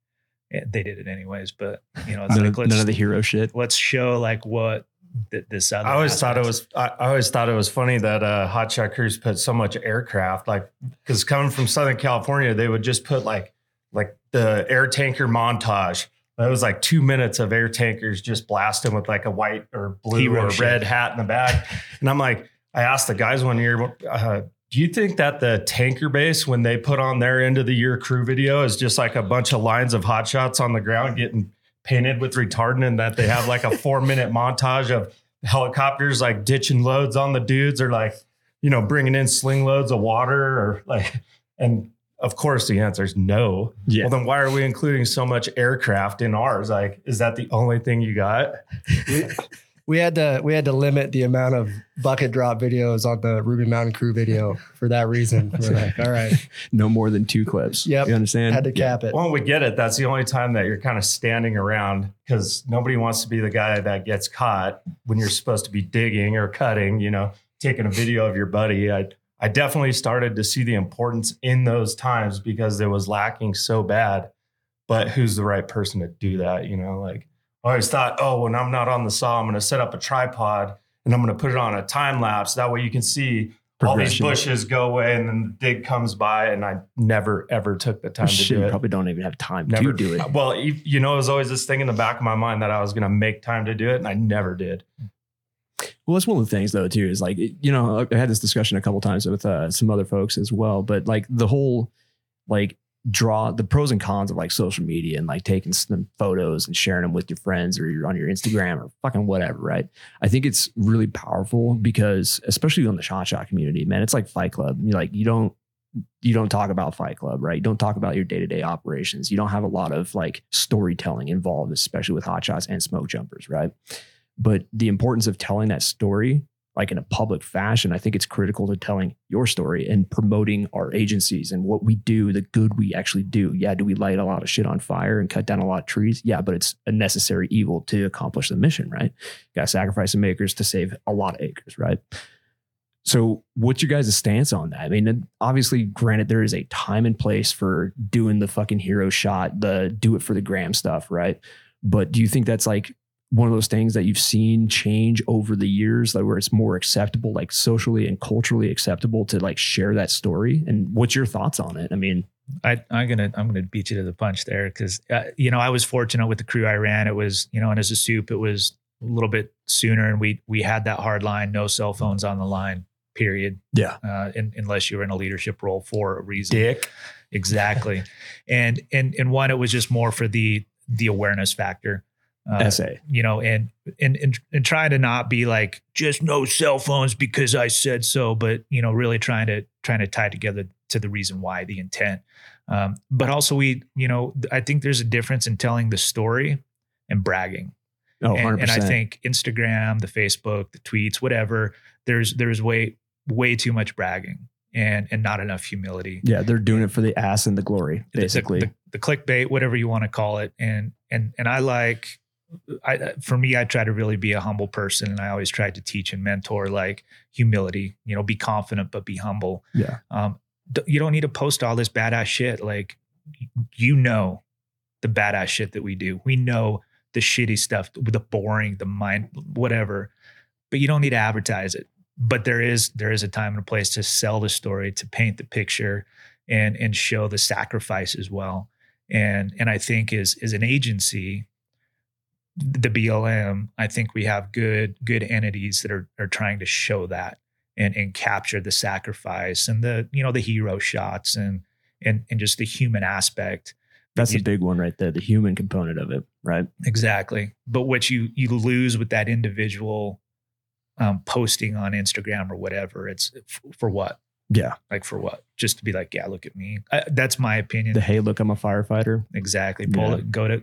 eh, they did it anyways but you know it's none, like of, let's, none of the hero shit. let's show like what th- this other I always thought it was. I I always thought it was funny that uh, Hot Shot Crews put so much aircraft, like because coming from Southern California, they would just put like like the air tanker montage. That was like two minutes of air tankers just blasting with like a white or blue Hero or shit. red hat in the back. and I'm like, I asked the guys one year, uh, do you think that the tanker base, when they put on their end of the year crew video, is just like a bunch of lines of hot shots on the ground getting painted with retardant, and that they have like a four minute montage of helicopters like ditching loads on the dudes, or like you know bringing in sling loads of water, or like, and of course the answer is no. Yeah. Well, then why are we including so much aircraft in ours? Like, is that the only thing you got? we, we had to we had to limit the amount of bucket drop videos on the Ruby Mountain Crew video for that reason. We're like, all right, No more than two clips. Yep. You understand? had to Yeah. cap it. Well, we get it. That's the only time that you're kind of standing around because nobody wants to be the guy that gets caught when you're supposed to be digging or cutting, you know, taking a video of your buddy. I I definitely started to see the importance in those times because it was lacking so bad. But who's the right person to do that? You know, like I always thought, oh, when I'm not on the saw, I'm going to set up a tripod and I'm going to put it on a time lapse. That way you can see all these bushes go away and then the dig comes by. And I never, ever took the time to do you it. probably don't even have time Never to do it. Well, you, you know, it was always this thing in the back of my mind that I was going to make time to do it, and I never did. Well, that's one of the things though, too, is like, you know, I had this discussion a couple times with uh, some other folks as well, but like the whole, like, draw the pros and cons of like social media and like taking some photos and sharing them with your friends or you're on your Instagram or fucking whatever, right? I think it's really powerful because, especially on the shot shot community, man, it's like Fight Club. You like, you don't, you don't talk about Fight Club, right? You don't talk about your day to day operations. You don't have a lot of like storytelling involved, especially with hot shots and smoke jumpers, right? But the importance of telling that story, like in a public fashion, I think it's critical to telling your story and promoting our agencies and what we do, the good we actually do. Yeah, do we light a lot of shit on fire and cut down a lot of trees? Yeah, but it's a necessary evil to accomplish the mission, right? Got to sacrifice some acres to save a lot of acres, right? So, what's your guys' stance on that? I mean, obviously, granted, there is a time and place for doing the fucking hero shot, the do it for the gram stuff, right? But do you think that's like one of those things that you've seen change over the years, like where it's more acceptable, like socially and culturally acceptable to like share that story? And what's your thoughts on it? I mean, I, I'm gonna I'm gonna beat you to the punch there because uh, you know I was fortunate with the crew I ran. It was you know, and as a soup, it was a little bit sooner, and we we had that hard line, no cell phones on the line, period. Yeah. Uh, in, unless you were in a leadership role for a reason. Dick. Exactly. and and and one, it was just more for the the awareness factor. Uh, Essay. you know, and and and and trying to not be like just no cell phones because I said so, but you know, really trying to trying to tie together to the reason why, the intent. Um, but also, we, you know, I think there's a difference in telling the story and bragging. Oh, and, 100%. and I think Instagram, the Facebook, the tweets, whatever, there's there's way way too much bragging and and not enough humility. yeah, they're doing it for the ass and the glory, The- the- basically. the, the clickbait, whatever you want to call it, and and and I like, I for me, I try to really be a humble person, and I always try to teach and mentor like humility. You know, be confident but be humble. yeah. Um, d- you don't need to post all this badass shit. Like, you know, the badass shit that we do. We know the shitty stuff, the boring, the mind, whatever. But you don't need to advertise it. But there is there is a time and a place to sell the story, to paint the picture, and and show the sacrifice as well. And and I think as as an agency, the BLM, I think we have good good entities that are are trying to show that and and capture the sacrifice and the you know the hero shots and and and just the human aspect That's the big one right there, the human component of it, right? exactly but what you you lose with that individual um, posting on instagram or whatever it's f- for what Yeah. like for what just to be like yeah look at me I, that's my opinion The hey, look, I'm a firefighter. exactly pull Yeah. it go to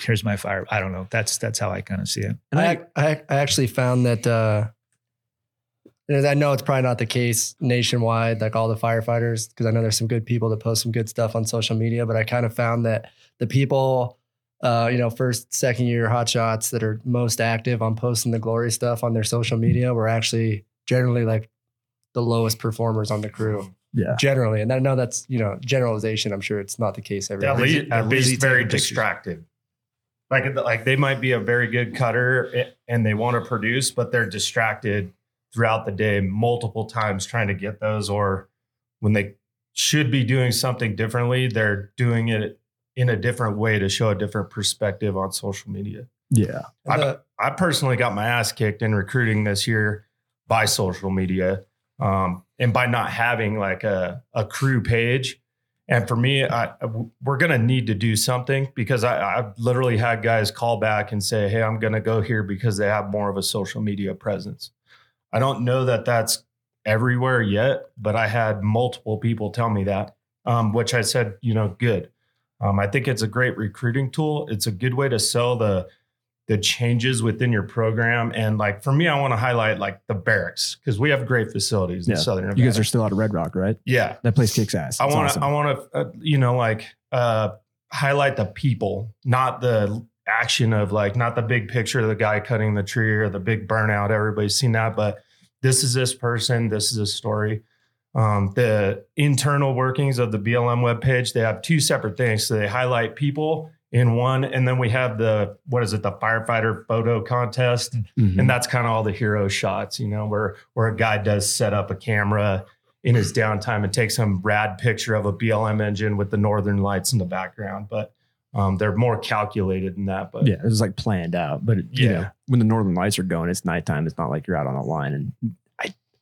here's my fire i don't know that's that's how i kind of see it And I, I, I I actually found that uh, I know it's probably not the case nationwide, like all the firefighters, because I know there's some good people that post some good stuff on social media. But I kind of found that the people, uh, you know, first, second year hot shots that are most active on posting the glory stuff on their social media were actually generally like the lowest performers on the crew, yeah. generally. And I know that's you know generalization. I'm sure it's not the case everywhere. At least, They're at least very taking distracted. Like, like they might be a very good cutter and they want to produce, but they're distracted throughout the day multiple times trying to get those. Or when they should be doing something differently, they're doing it in a different way to show a different perspective on social media. Yeah. The- I personally got my ass kicked in recruiting this year by social media um, and by not having like a, a crew page. And for me, I, we're going to need to do something because I, I've literally had guys call back and say, Hey, I'm going to go here because they have more of a social media presence. I don't know that that's everywhere yet, but I had multiple people tell me that, um, which I said, you know, good. Um, I think it's a great recruiting tool. It's a good way to sell the the changes within your program. And like for me, I want to highlight like the barracks because we have great facilities in Yeah. Southern Nevada. You guys are still out of Red Rock, right? yeah. That place kicks ass. I want to, awesome. I want to, uh, you know, like uh, highlight the people, not the action of like, not the big picture of the guy cutting the tree or the big burnout. Everybody's seen that, but this is this person, this is a story. Um, the internal workings of the BLM webpage, they have two separate things. So they highlight people in one, and then we have the what is it, the firefighter photo contest Mhm. and that's kind of all the hero shots, you know, where where a guy does set up a camera in his downtime and take some rad picture of a BLM engine with the northern lights in the background. But um, they're more calculated than that. But yeah, it was like planned out. But you Yeah. know, when the northern lights are going, it's nighttime. It's not like you're out on a line. And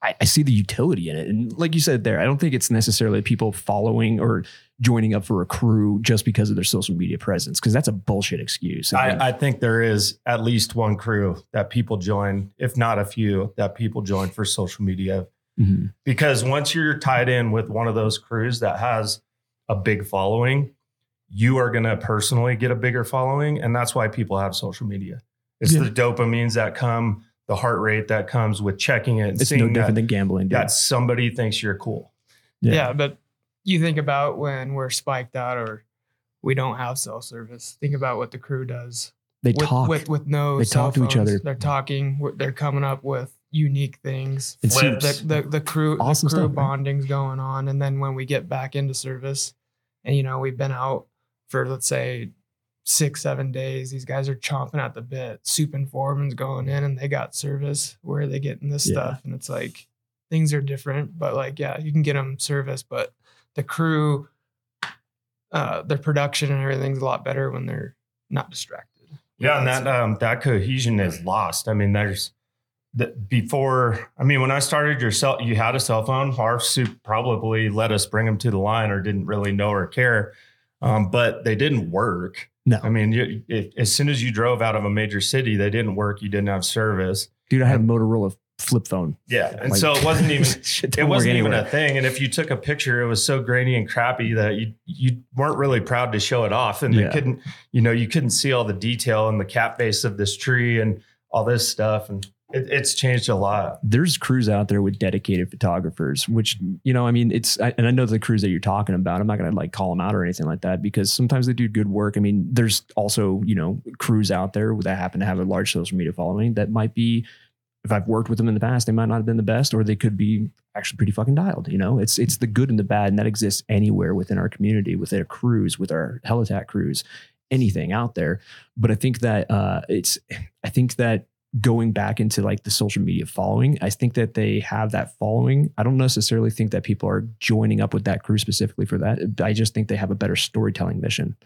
I, I, see the utility in it. And like you said there, I don't think it's necessarily people following or joining up for a crew just because of their social media presence, because that's a bullshit excuse. I, I think there is at least one crew that people join, if not a few, that people join for social media. Mhm. Because once you're tied in with one of those crews that has a big following, you are going to personally get a bigger following. And that's why people have social media. It's Yeah. the dopamines that come, the heart rate that comes with checking it and it's no different that, than gambling. dude. that somebody thinks you're cool. Yeah. but you think about when we're spiked out or we don't have cell service. Think about what the crew does they with, talk. with with no. They cell talk to each other. They're talking. They're coming up with unique things. It Flips. seems- The the, the crew Awesome the crew stuff, man. bonding's going on, and then when we get back into service, and you know we've been out for let's say six seven days. These guys are chomping at the bit. Soup and foreman's going in, and they got service. Where are they getting this Yeah. stuff? And it's like things are different, but like yeah, you can get them service, but the crew uh, their production and everything's a lot better when they're not distracted. Yeah, and that um, that cohesion is lost. I mean, there's the, before. I mean, when I started your cell, you had a cell phone. Soup probably let us bring them to the line, or didn't really know or care, um, but they didn't work. No. I mean, you, if, as soon as you drove out of a major city, they didn't work. You didn't have service. Dude, I had a Motorola flip phone. Yeah, and Like- so it wasn't even it wasn't even a thing. And if you took a picture, it was so grainy and crappy that you you weren't really proud to show it off. And Yeah. they couldn't, you know, you couldn't see all the detail and the cap base of this tree and all this stuff. And it, it's changed a lot. there's crews out there with dedicated photographers, which you know, I mean, it's I, and I know the crews that you're talking about. I'm not gonna like call them out or anything like that because sometimes they do good work. I mean, there's also you know crews out there that happen to have a large social media following that might be. If I've worked with them in the past, they might not have been the best, or they could be actually pretty fucking dialed. You know, it's it's the good and the bad, and that exists anywhere within our community, with our crews, with our Helitack crews, anything out there. But I think that uh, it's I think that going back into like the social media following, I think that they have that following. I don't necessarily think that people are joining up with that crew specifically for that. I just think they have a better storytelling mission.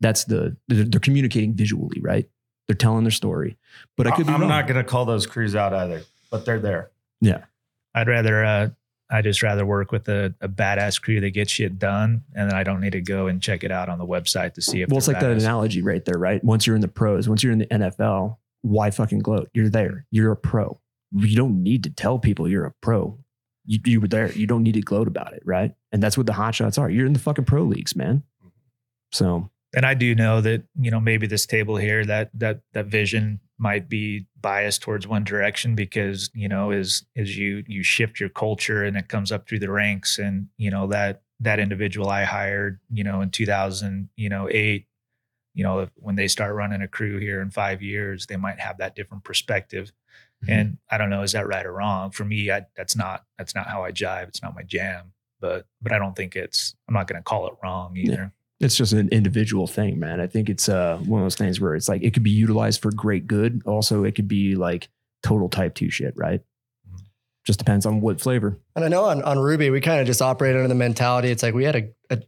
That's the they're, they're communicating visually, right? They're telling their story. But I could be I'm wrong. not going to call those crews out either, but they're there. Yeah. I'd rather uh I just rather work with a, a badass crew that gets shit done, and then I don't need to go and check it out on the website to see if. well, it's they're like that analogy right there, right? Once you're in the pros, once you're in the NFL, why fucking gloat? You're there. You're a pro. You don't need to tell people you're a pro. You, you were there. You don't need to gloat about it, right? And that's what the hot shots are. You're in the fucking pro leagues, man. So and I do know that you know maybe this table here that that that vision might be biased towards one direction because you know as as you you shift your culture and it comes up through the ranks and you know that that individual I hired you know in 2000 you know 8 you know if, when they start running a crew here in 5 years they might have that different perspective Mhm. and I don't know is that right or wrong for me I, that's not that's not how I jive it's not my jam but but I don't think it's I'm not going to call it wrong either it's just an individual thing, man. I think it's uh, one of those things where it's like it could be utilized for great good. Also, it could be like total type two shit, right? Just depends on what flavor. And I know on, on Ruby, we kind of just operate under the mentality. It's like we had a, a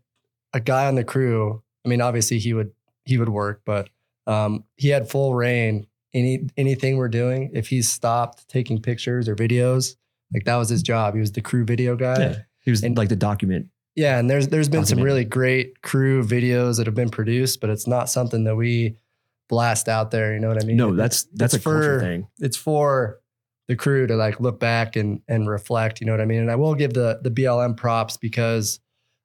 a guy on the crew. I mean, obviously he would he would work, but um, he had full reign. Any anything we're doing, if he stopped taking pictures or videos, like that was his job. He was the crew video guy. Yeah. He was And- like the document. Yeah, and there's there's been some really great crew videos that have been produced, but it's not something that we blast out there. You know what I mean? No, that's that's it's a culture for- thing. it's for the crew to like look back and and reflect. You know what I mean? And I will give the the BLM props because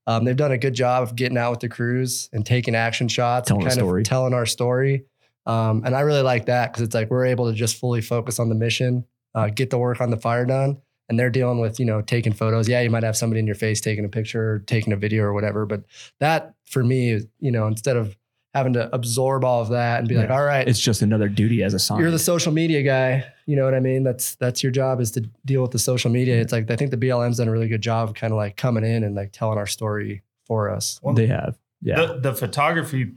um, they've done a good job of getting out with the crews and taking action shots, Telling and kind story. of telling our story. Um, and I really like that because it's like we're able to just fully focus on the mission, uh, get the work on the fire done, and they're dealing with you know taking photos. Yeah, you might have somebody in your face taking a picture, or taking a video, or whatever. But that for me, you know, instead of having to absorb all of that and be like, all right, It's just another duty as a sign. you're the social media guy. You know what I mean? That's that's your job is to deal with the social media. It's like I think the BLM's done a really good job of kind of like coming in and like telling our story for us. they have. Yeah. The, the photography,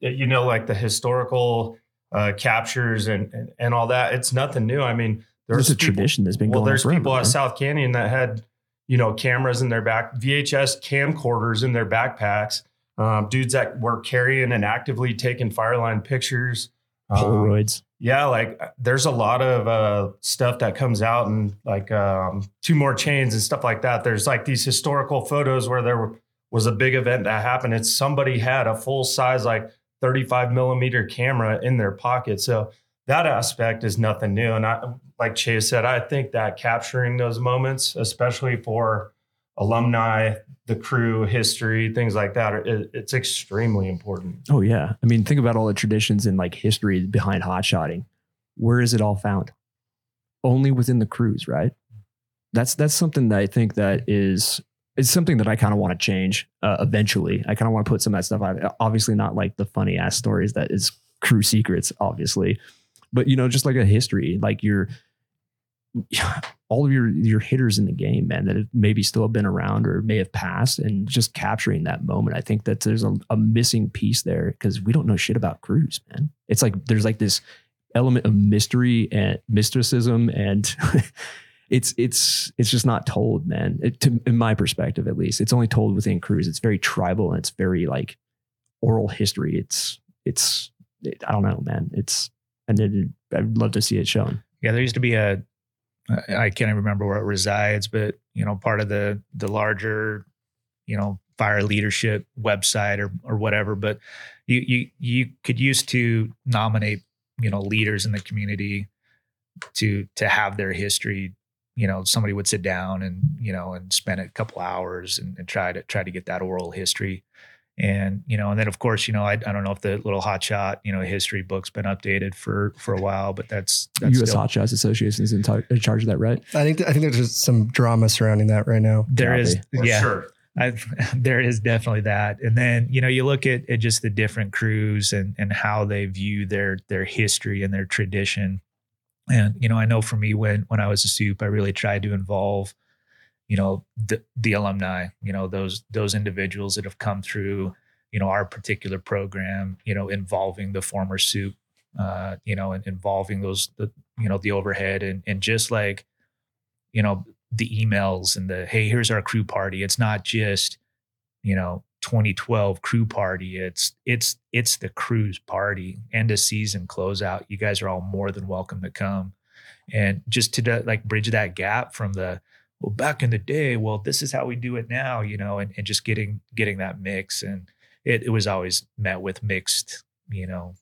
you know, like the historical uh, captures and, and and all that. It's nothing new. I mean, There's a people- tradition that's been well, going on there's forever, people man. at South Canyon that had, you know, cameras in their back, VHS camcorders in their backpacks. Um, dudes that were carrying and actively taking fireline pictures. Um, Polaroids. yeah, like uh, there's a lot of uh, stuff that comes out and like um, two more chains and stuff like that. There's like these historical photos where there were, was a big event that happened and somebody had a full size like 35 millimeter camera in their pocket. So that aspect is nothing new. And I, like Chase said, I think that capturing those moments, especially for alumni, the crew, history, things like that, it, it's extremely important. Oh yeah. I mean, think about all the traditions and like history behind hot shotting. Where is it all found? Only within the crews, right? That's that's something that I think that is it's something that I kind of want to change uh, eventually. I kind of want to put some of that stuff out. Obviously, not like the funny ass stories that is crew secrets, obviously, but you know, just like a history, like your all of your your hitters in the game, man, that have maybe still have been around or may have passed, and just capturing that moment. I think that there's a, a missing piece there because we don't know shit about crews, man. It's like there's like this element of mystery and mysticism, and it's it's it's just not told, man. It, to, in my perspective, at least, it's only told within crews. It's very tribal and it's very like oral history. It's it's it, I don't know, man. It's and it, I'd love to see it shown. Yeah, there used to be a I can't even remember where it resides, but you know, part of the the larger, you know, fire leadership website or or whatever. But you you you could use to nominate, you know, leaders in the community to to have their history. You know, somebody would sit down and you know and spend a couple hours and, and try to try to get that oral history and you know and then of course you know I, I don't know if the little hot shot you know history book's been updated for for a while but that's, that's U.S. still- Hot Shots Association is in, tar- in charge of that, right? I think I think there's just some drama surrounding that right now. there is For yeah sure. I, there is definitely that and then you know you look at, at just the different crews and and how they view their their history and their tradition and you know i know for me when when i was a soup i really tried to involve you know the the alumni you know those those individuals that have come through you know our particular program you know involving the former soup uh you know and involving those the you know the overhead and and just like you know the emails and the hey here's our crew party. It's not just you know 2012 crew party. It's it's it's the crew's party. End of season closeout you guys are all more than welcome to come. And just to like bridge that gap from the well back in the day well this is how we do it now you know and, and just getting getting that mix and it, it was always met with mixed you know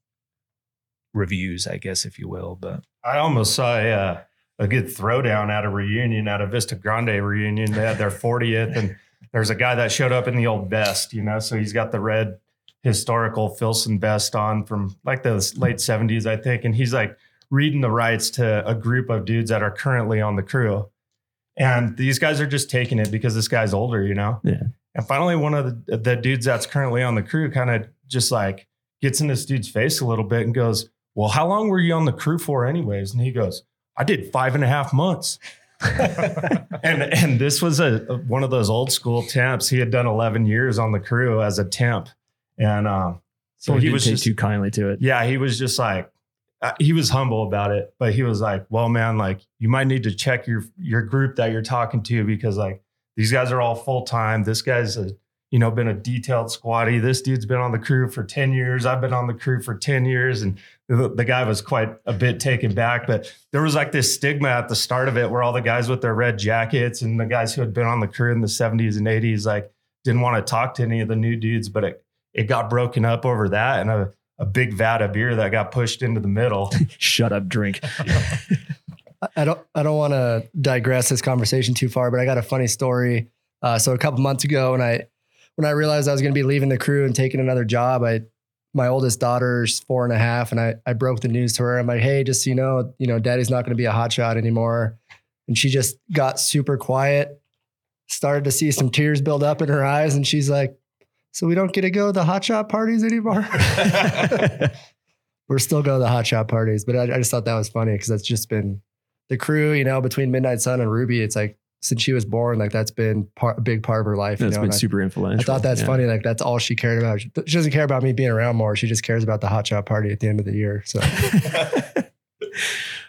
reviews i guess if you will but I almost saw a, uh, a good throwdown at a reunion, at a Vista Grande reunion. They had their 40th, and there's a guy that showed up in the old vest, you know, so he's got the red historical Filson vest on from like the late 70s, I think. And he's like reading the rights to a group of dudes that are currently on the crew. And these guys are just taking it because this guy's older, you know? Yeah. And finally, one of the, the dudes that's currently on the crew kind of just like gets in this dude's face a little bit and goes, Well, how long were you on the crew for, anyways? And he goes, I did five and a half months. and and this was a one of those old school temps. He had done 11 years on the crew as a temp. And um, so So he was just, too kindly to it. yeah, he was just like, uh, Uh, he was humble about it, but he was like, well, man, like you might need to check your your group that you're talking to because like these guys are all full time. This guy's a you know been a detailed squatty. This dude's been on the crew for ten years. I've been on the crew for ten years, and the, the guy was quite a bit taken back. But there was like this stigma at the start of it where all the guys with their red jackets and the guys who had been on the crew in the 70s and 80s like didn't want to talk to any of the new dudes, but it it got broken up over that and a, a big vat of beer that got pushed into the middle. Shut up, drink. I- I don't I don't want to digress this conversation too far, but I got a funny story. Uh, so a couple months ago, when I when I realized I was going to be leaving the crew and taking another job, I my oldest daughter's four and a half, and I I broke the news to her. I'm like, hey, just so you know, you know, Daddy's not going to be a hotshot anymore, and she just got super quiet, started to see some tears build up in her eyes, and she's like, so we don't get to go to the hotshot parties anymore. We're still going to the hotshot parties, but I, I just thought that was funny because that's just been the crew, you know, between Midnight Sun and Ruby, it's like since she was born, like that's been part, a big part of her life. you That's know, been and I- super influential. I thought that's Yeah. funny. Like that's all she cared about. She, she doesn't care about me being around more. She just cares about the hot shot party at the end of the year. So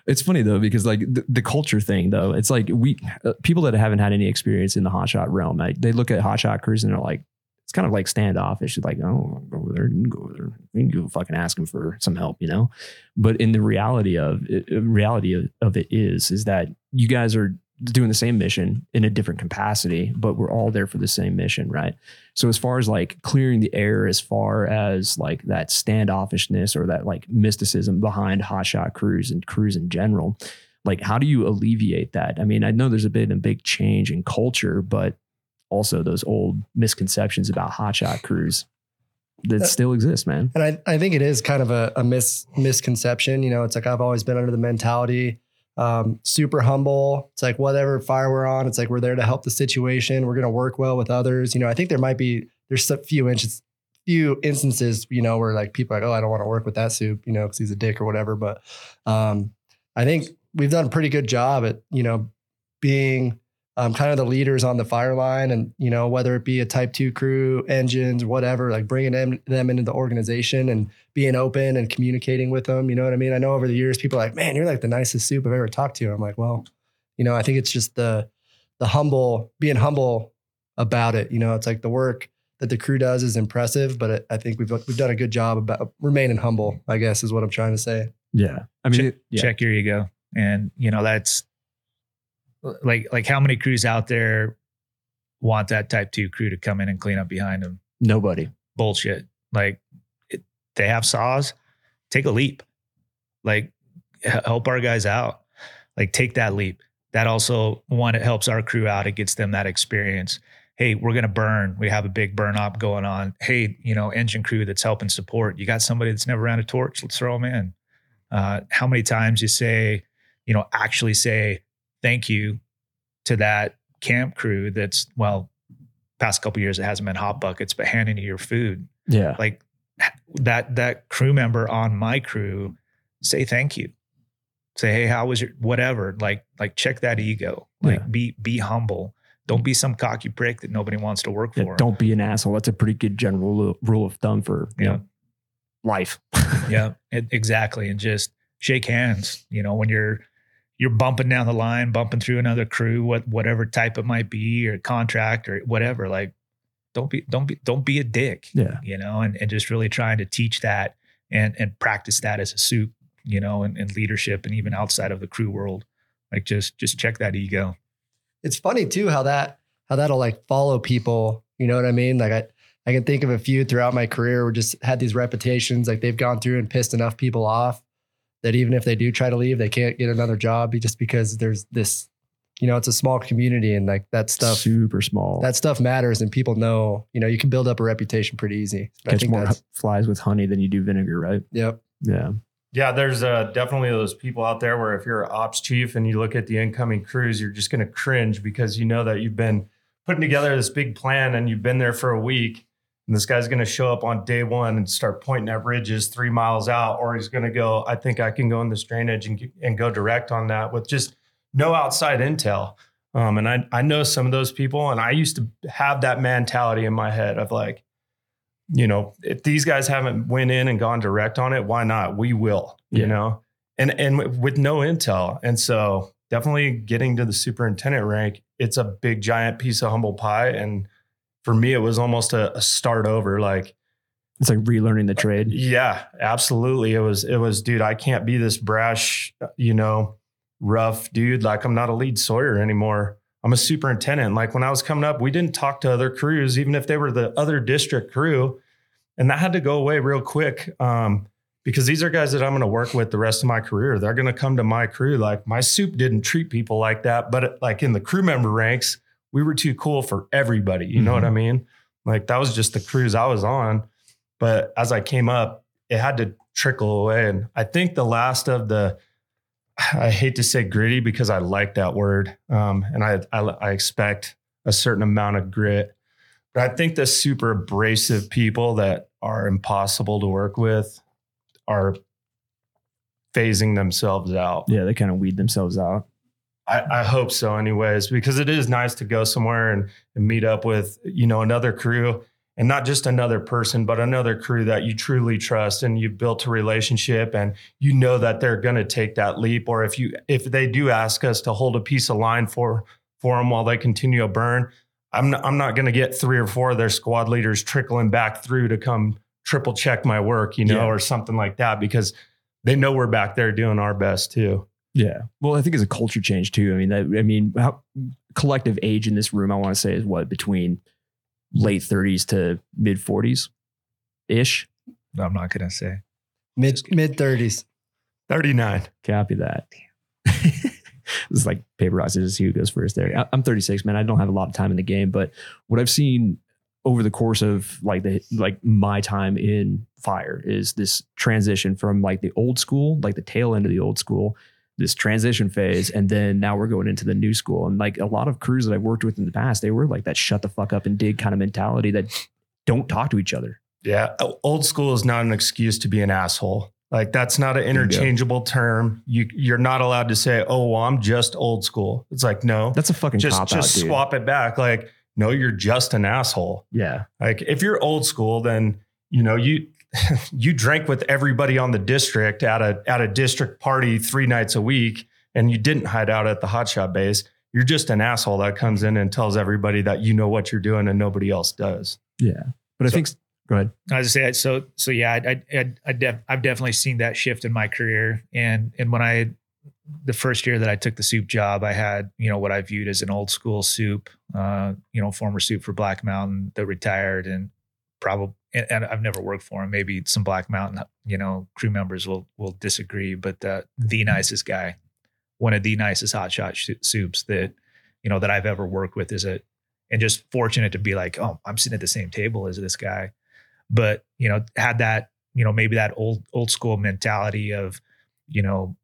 it's funny though because like the, the culture thing though, it's like we uh, people that haven't had any experience in the hotshot realm, like, they look at hotshot crews and they're like, kind of like standoffish. It's like, oh, go over there, you can go over there, you can go fucking ask him for some help, you know. But in the reality of it, uh, reality of, of it is, is that you guys are doing the same mission in a different capacity, but we're all there for the same mission, right? So as far as like clearing the air, as far as like that standoffishness or that like mysticism behind hotshot crews and crews in general, like how do you alleviate that? I mean, I know there's a bit a big change in culture, but also those old misconceptions about hotshot crews that Uh, still exist, man. And I, I think it is kind of a, a mis, misconception. You know, it's like I've always been under the mentality, um, super humble. It's like whatever fire we're on, it's like we're there to help the situation. We're going to work well with others. You know, I think there might be there's a few inches, few instances, you know, where like people are like, oh, I don't want to work with that soup, you know, because he's a dick or whatever. But um, I think we've done a pretty good job at you know being um, kind of the leaders on the fire line and you know whether it be a type 2 crew engines whatever like bringing them, them into the organization and being open and communicating with them you know what i mean i know over the years people are like man you're like the nicest soup i've ever talked to i'm like well you know i think it's just the the humble being humble about it you know it's like the work that the crew does is impressive, but it, I think we've we've done a good job about remaining humble. I guess is what I'm trying to say. Yeah. I mean, it- yeah. check your ego and you know that's like like how many crews out there want that type 2 crew to come in and clean up behind them? Nobody. bullshit. Like it, they have saws. Take a leap. Like help our guys out. Like take that leap. That also one it helps our crew out. It gets them that experience. Hey we're going to burn. We have a big burn up going on. Hey you know engine crew that's helping support. You got somebody that's never ran a torch? Let's throw them in. Uh, how many times you say you know actually say thank you to that camp crew that's well past couple years it hasn't been hot buckets but handing you your food Yeah. like that that crew member on my crew say thank you say hey how was your whatever like like check that ego like Yeah. be be humble don't be some cocky prick that nobody wants to work Yeah, for don't be an asshole. That's a pretty good general rule- rule of thumb for you Yeah. know, life. yeah it, exactly and just shake hands you know when you're you're bumping down the line bumping through another crew what whatever type it might be or contract or whatever like don't be don't be don't be a dick Yeah. you know and, and just really trying to teach that and and practice that as a soup you know and, and leadership and even outside of the crew world like just just check that ego It's funny too how that how that'll like follow people. You know what I mean? Like I I can think of a few throughout my career who just had these reputations, like they've gone through and pissed enough people off that even if they do try to leave, they can't get another job just because there's this, you know, it's a small community and like that stuff super small. that stuff matters and people know, you know, you can build up a reputation pretty easy. I think more flies with honey than you do vinegar, right? yep. Yeah. Yeah, there's uh, definitely those people out there where if you're an ops chief and you look at the incoming crews, you're just going to cringe because you know that you've been putting together this big plan and you've been there for a week. And this guy's going to show up on day one and start pointing at ridges three miles out, or he's going to go, I think I can go in this drainage and, and go direct on that with just no outside intel. Um, and I, I know some of those people, and I used to have that mentality in my head of like, you know, if these guys haven't went in and gone direct on it, why not? We will, Yeah. you know, and and with no intel. And so definitely getting to the superintendent rank, it's a big giant piece of humble pie. And for me, it was almost a, a start over. Like, It's like relearning the trade. yeah, absolutely. It was, it was, dude, I can't be this brash, you know, rough dude. Like I'm not a lead Sawyer anymore. I'm a superintendent. Like when I was coming up, we didn't talk to other crews, even if they were the other district crew. And that had to go away real quick. Um, because these are guys that I'm going to work with the rest of my career. They're going to come to my crew. Like my soup didn't treat people like that, but like in the crew member ranks, we were too cool for everybody. You know what I mean? Like that was just the crews I was on. But as I came up, it had to trickle away. And I think the last of the, I hate to say gritty because I like that word. Um, and I, I, I expect a certain amount of grit. But I think the super abrasive people that are impossible to work with are phasing themselves out. Yeah, they kind of weed themselves out. I, I hope so, anyways, because it is nice to go somewhere and, and meet up with, you know, another crew and not just another person, but another crew that you truly trust and you've built a relationship and you know that they're going to take that leap. Or if you, if they do ask us to hold a piece of line for, for them while they continue to burn, I'm not, I'm not going to get three or four of their squad leaders trickling back through to come triple check my work, you know, Yeah. or something like that, because they know we're back there doing our best too. Yeah. Well, I think it's a culture change too. I mean, that, I mean, how collective age in this room, I want to say is what between late 30s to mid 40s ish. i'm not gonna say Mid mid thirties. 39. Copy that. this is like paper rock scissors. See who goes first there. I- I'm 36, man. I don't have a lot of time in the game, but what I've seen over the course of like the like my time in fire is this transition from like the old school, like the tail end of the old school, this transition phase, and then now we're going into the new school. And like a lot of crews that I've worked with in the past, they were like that shut the fuck up and dig kind of mentality that don't talk to each other. Yeah, old school is not an excuse to be an asshole. Like that's not an interchangeable term. You you're not allowed to say, "Oh, well, I'm just old school." It's like no, That's a fucking just just out, swap it back. Like no, you're just an asshole. Yeah, Like if you're old school, then you know you you drank with everybody on the district at a at a district party three nights a week, and you didn't hide out at the hotshot base. You're just an asshole that comes in and tells everybody that you know what you're doing and nobody else does. Yeah. But I think, go ahead. I was say so. So yeah, I, I, I, I def, I've definitely seen that shift in my career. And and when I, the first year that I took the soup job, I had you know what I viewed as an old school soup, uh, you know, former soup for Black Mountain that retired, and probably, and, and I've never worked for him. Maybe some Black Mountain, you know, crew members will will disagree, but uh, the nicest guy, one of the nicest hotshot sh- soups that you know that I've ever worked with is a, and just fortunate to be like, oh, I'm sitting at the same table as this guy. But you know had that you know maybe that old old school mentality of you know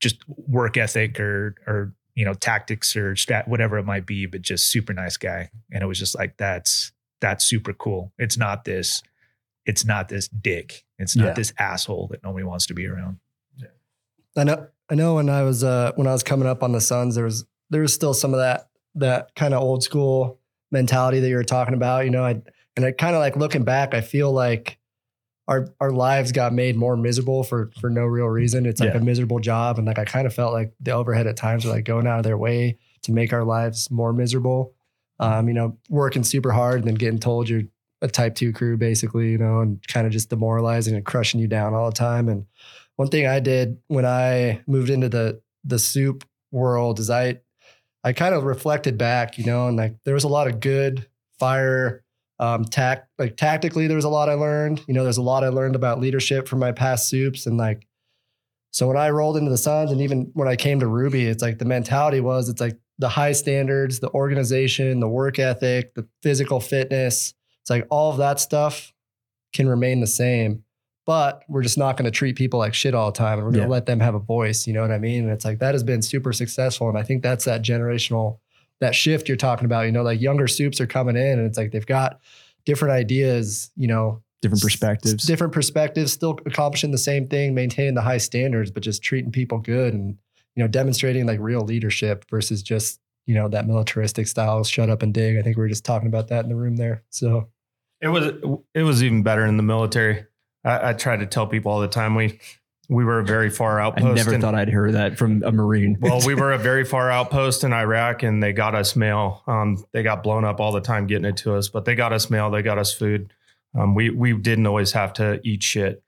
just work ethic or or you know tactics or stat whatever it might be but just super nice guy. And it was just like that's that's super cool it's not this it's not this dick it's not Yeah. this asshole that nobody wants to be around I know. I know when I was uh, when I was coming up on the Suns, there was there was still some of that that kind of old school mentality that you were talking about. You know, I and I kind of like looking back, I feel like our our lives got made more miserable for for no real reason. It's like Yeah. a miserable job, and like I kind of felt like the overhead at times were like going out of their way to make our lives more miserable. Um, you know, working super hard and then getting told you're a type two crew, basically, you know, and kind of just demoralizing and crushing you down all the time. And one thing I did when I moved into the the soup world is I I kind of reflected back, you know, and like there was a lot of good fire um tact like tactically there was a lot I learned. You know, there's a lot I learned about leadership from my past soups and like so when I rolled into the Suns and even when I came to Ruby, it's like the mentality was it's like the high standards, the organization, the work ethic, the physical fitness. It's like all of that stuff can remain the same but we're just not going to treat people like shit all the time and we're going to Yeah. let them have a voice you know what i mean and it's like that has been super successful and i think that's that generational that shift you're talking about you know like younger soups are coming in and it's like they've got different ideas you know Different perspectives. different perspectives still accomplishing the same thing maintaining the high standards but just treating people good and you know demonstrating like real leadership versus just you know that militaristic style shut up and dig i think we were just talking about that in the room there so It was it was even better in the military. I, I try to tell people all the time we we were a very far I outpost. never and- thought I'd hear that from a Marine. well, we were a very far outpost in Iraq, and they got us mail. Um, they got blown up all the time getting it to us, but they got us mail. They got us food. Um, we we didn't always have to eat shit.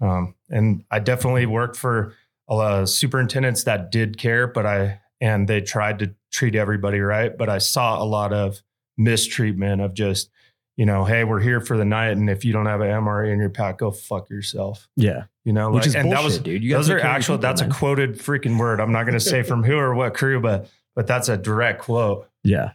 Um, and I definitely worked for a lot of superintendents that did care, but I and they tried to treat everybody right. But I saw a lot of mistreatment of just, you know, hey, we're here for the night, and if you don't have an MRE in your pack, go fuck yourself. yeah. You know, Which like- is and bullshit, that was dude. You those are care of your actual. people, That's man. a quoted freaking word. I'm not going to say from who or what crew, but but that's a direct quote. Yeah.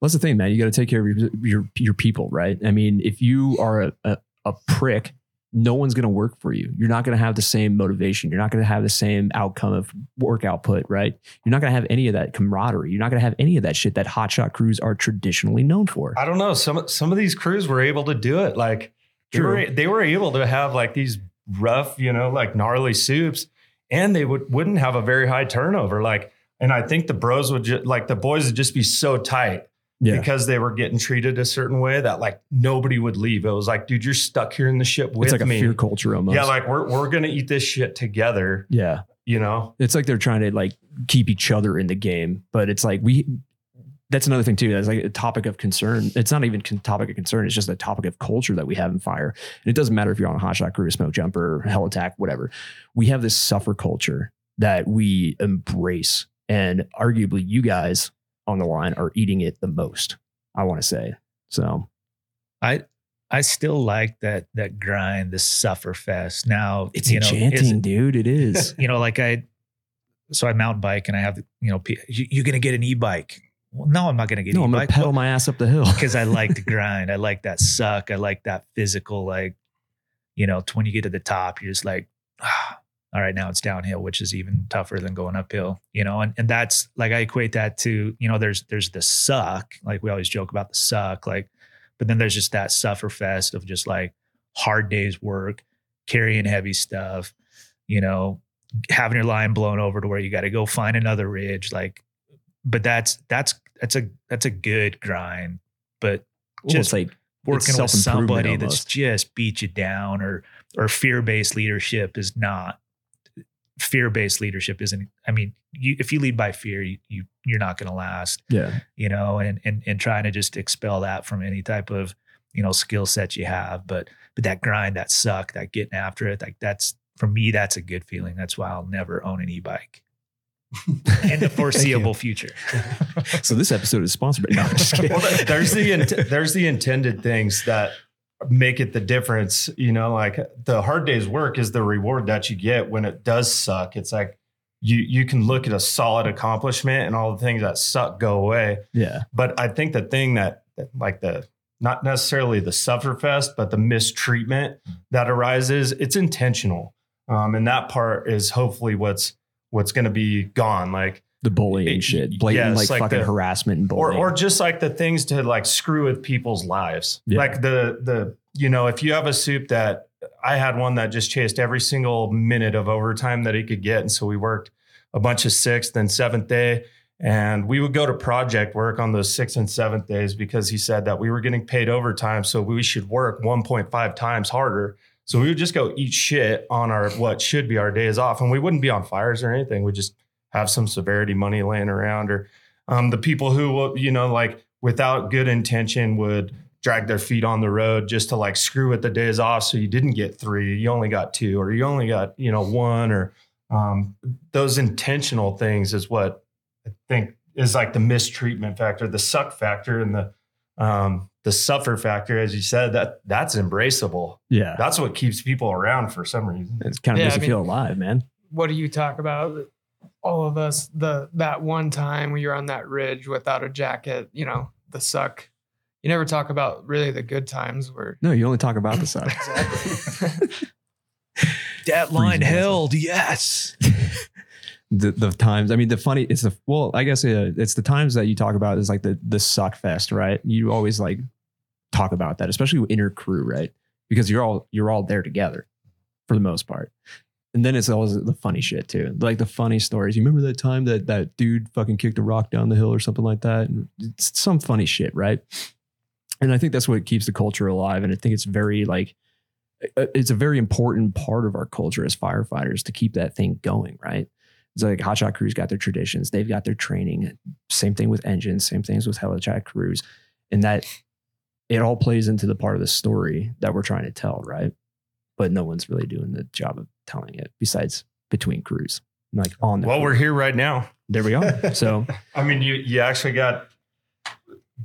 That's the thing, man. You got to take care of your, your your people, right? I mean, if you are a, a, a prick, no one's going to work for you. You're not going to have the same motivation. You're not going to have the same outcome of work output, right? You're not going to have any of that camaraderie. You're not going to have any of that shit that hotshot crews are traditionally known for. I don't know. Some some of these crews were able to do it. Like they were they were able to have like these rough, you know, like gnarly soups, and they would wouldn't have a very high turnover. Like, and I think the bros would just like the boys would just be so tight Yeah. because they were getting treated a certain way that like nobody would leave. It was like, dude, you're stuck here in the ship with It's like a me. fear culture almost. yeah, like we're we're gonna eat this shit together. yeah. You know, It's like they're trying to like keep each other in the game, but it's like we. That's another thing too. That's like a topic of concern. It's not even con- topic of concern. It's just a topic of culture that we have in fire. And it doesn't matter if you're on a hotshot crew, a smoke jumper, helitack, whatever. We have this suffer culture that we embrace, and arguably, you guys on the line are eating it the most. I want to say so. I I still like that that grind, the suffer fest. Now It's you know, enchanting, dude. It is. you know, like I, so I mountain bike and I have, you know, you, you're to get an e-bike. Well, no, I'm not to get no, an I'm gonna pedal my ass up the hill because I like the grind. I like that suck. I like that physical, like, you know, when you get to the top, you're just like, ah, all right, now it's downhill, which is even tougher than going uphill, you know? And, and that's like, I equate that to, you know, there's, there's the suck. Like we always joke about the suck, like, but then there's just that suffer fest of just like hard days work, carrying heavy stuff, you know, having your line blown over to where you got to go find another ridge. Like, but that's, that's, that's a, that's a good grind, but just like working with somebody that's just beat you down or or fear-based leadership is not fear-based leadership isn't i mean you if you lead by fear you, you you're not going to last yeah, you know and and and trying to just expel that from any type of you know, skill set you have. But but that grind, that suck, that getting after it, like that's for me, that's a good feeling. That's why I'll never own an e-bike in the foreseeable future. So this episode is sponsored by. No, just kidding. well, there's the int- there's the intended things that make it the difference. You know, like the hard day's work is the reward that you get when it does suck. It's like you you can look at a solid accomplishment and all the things that suck go away. yeah. But I think the thing that, like the not necessarily the sufferfest, but the mistreatment that arises, it's intentional. Um, and that part is hopefully what's what's going to be gone. Like The bullying It- shit, blatant like, like fucking the- harassment and or bullying. or just like the things to like screw with people's lives. Yeah. Like the the you know, if you have a soup that I had one that just chased every single minute of overtime that he could get. And so we worked a bunch of sixth and seventh day. And we would go to project work on those sixth and seventh days because he said that we were getting paid overtime. So we should work 1.5 times harder. So we would just go eat shit on our what should be our days off. And we wouldn't be on fires or anything. We just have some severity money laying around or um, the people who will, you know, like without good intention would drag their feet on the road just to like screw with the days off. So you didn't get three, you only got two, or you only got, you know, one, or um, those intentional things is what I think is like the mistreatment factor, the suck factor, and the um, the suffer factor, as you said, that that's embraceable. yeah. That's what keeps people around for some reason. It kind of Yeah, makes I you mean- feel alive, man. what do you talk about? All of us, the that one time when you're on that ridge without a jacket, you know, the suck. You never talk about really the good times where No, you only talk about the suck. exactly. That line held, yes. the the times. I mean, the funny. It's the well. I guess uh, it's the times that you talk about is like the the suck fest, right? You always like talk about that, especially with inner crew, right? Because you're all you're all there together for the most part. And then it's always the funny shit too, like the funny stories. You remember that time that that dude fucking kicked a rock down the hill or something like that? And it's some funny shit, right? And I think that's what keeps the culture alive. And I think it's very like uh, it's a very important part of our culture as firefighters to keep that thing going, right? It's like hotshot crews got their traditions, they've got their training. Same thing with engines, same things with helitack crews, and that it all plays into the part of the story that we're trying to tell, right? But no one's really doing the job of telling it besides between crews, like on the. Well, crew. we're here right now. there we are. So I mean, you you actually got,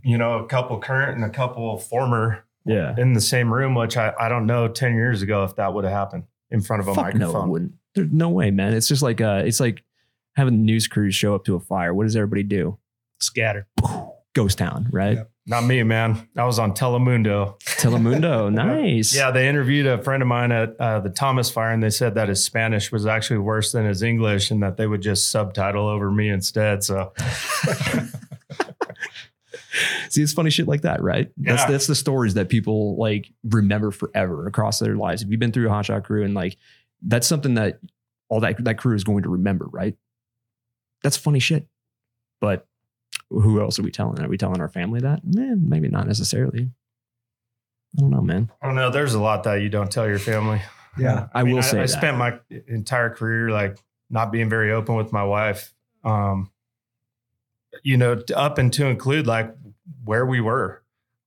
you know, a couple current and a couple former yeah, in the same room, which I, I don't know 10 years ago if that would have happened in front of a Fuck no, it microphone. wouldn't. There's no way, man. It's just like uh, it's like having the news crews show up to a fire. What does everybody do? Scatter. Ghost town, right? Yep. Not me, man. I was on Telemundo. Telemundo, nice. Yeah, they interviewed a friend of mine at uh, the Thomas Fire, and they said that his Spanish was actually worse than his English, and that they would just subtitle over me instead. So See, it's funny shit like that, right? That's that's the stories that people like remember forever across their lives. If you've been through a hotshot crew and like that's something that all that that crew is going to remember, right? That's funny shit. But who else are we telling? Are we telling our family that? Man, maybe not necessarily. I don't know, man. I don't know. There's a lot that you don't tell your family. Yeah. I, mean, will say I, that. spent my entire career like not being very open with my wife. Um, you know, up and to include like where we were.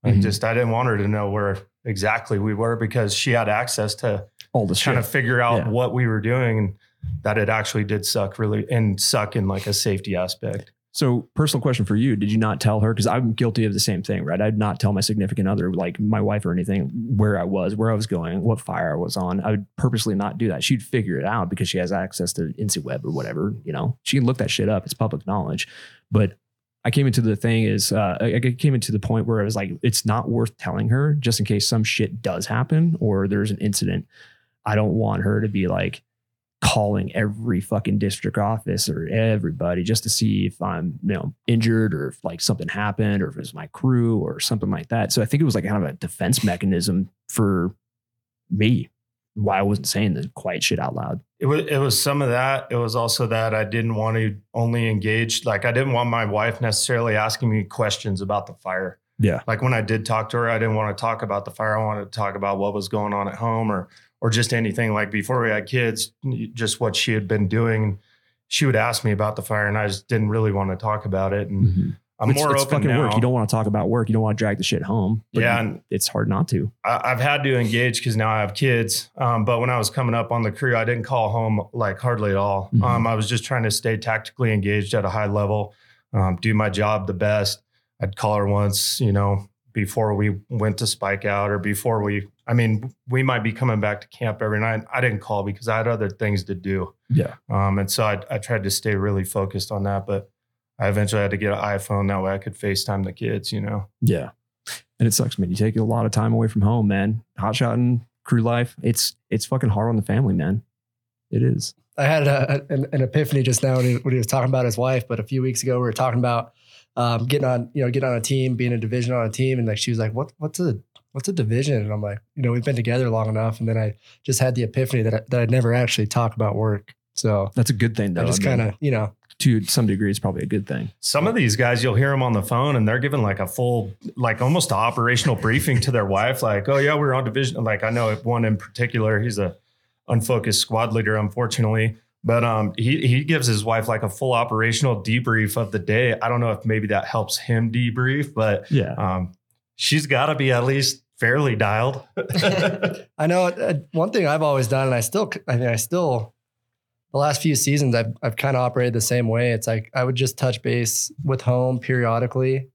Like Mhm. just I didn't want her to know where exactly we were because she had access to all the shit. to figure out Yeah. what we were doing and that it actually did suck really and suck in like a safety aspect. So, personal question for you: Did you not tell her? Because I'm guilty of the same thing, right? I'd not tell my significant other, like my wife or anything, where I was, where I was going, what fire I was on. I would purposely not do that. She'd figure it out because she has access to InciWeb or whatever. You know, she can look that shit up. It's public knowledge. But I came into the thing is, uh, I came into the point where I was like, it's not worth telling her just in case some shit does happen or there's an incident. I don't want her to be like calling every fucking district office or everybody just to see if I'm, you know, injured or if like something happened or if it was my crew or something like that. So I think it was like kind of a defense mechanism for me why I wasn't saying the quiet shit out loud. It was it was some of that. It was also that I didn't want to only engage like I didn't want my wife necessarily asking me questions about the fire. Yeah. Like when I did talk to her, I didn't want to talk about the fire. I wanted to talk about what was going on at home or or just anything like before we had kids, just what she had been doing. She would ask me about the fire and I just didn't really want to talk about it. And I'm it's, more it's open fucking now. work. You don't want to talk about work. You don't want to drag the shit home. but yeah, you- and it's hard not to. I, I've had to engage because now I have kids. Um, but when I was coming up on the crew, I didn't call home like hardly at all. Mhm. Um, I was just trying to stay tactically engaged at a high level, um, do my job the best. I'd call her once, you know, before we went to spike out or before we. I mean, we might be coming back to camp every night. I didn't call because I had other things to do. Yeah. Um, and so I, I tried to stay really focused on that, but I eventually had to get an iPhone that way I could FaceTime the kids, you know. Yeah. And it sucks, man. You take a lot of time away from home, man. Hot shotting, crew life. It's it's fucking hard on the family, man. It is. I had a, an, an epiphany just now when he, when he was talking about his wife, but a few weeks ago we were talking about um, getting on, you know, getting on a team, being a division on a team, and like she was like, "What? What's a what's a division?" And I'm like, you know, we've been together long enough, and then I just had the epiphany that I, that I'd never actually talk about work. So That's a good thing, though. I just mean, kind of, you know, to some degree, it's probably a good thing. Some of these guys, you'll hear them on the phone and they're giving like a full, like almost operational briefing to their wife. Like, oh, yeah, we're on division. Like, I know one in particular, he's a unfocused squad leader, unfortunately. But um, he, he gives his wife like a full operational debrief of the day. I don't know if maybe that helps him debrief, but Yeah. um, she's got to be at least fairly dialed. I know uh, one thing I've always done, and I still, I mean, I still, the last few seasons, I've, I've kind of operated the same way. It's like I would just touch base with home periodically,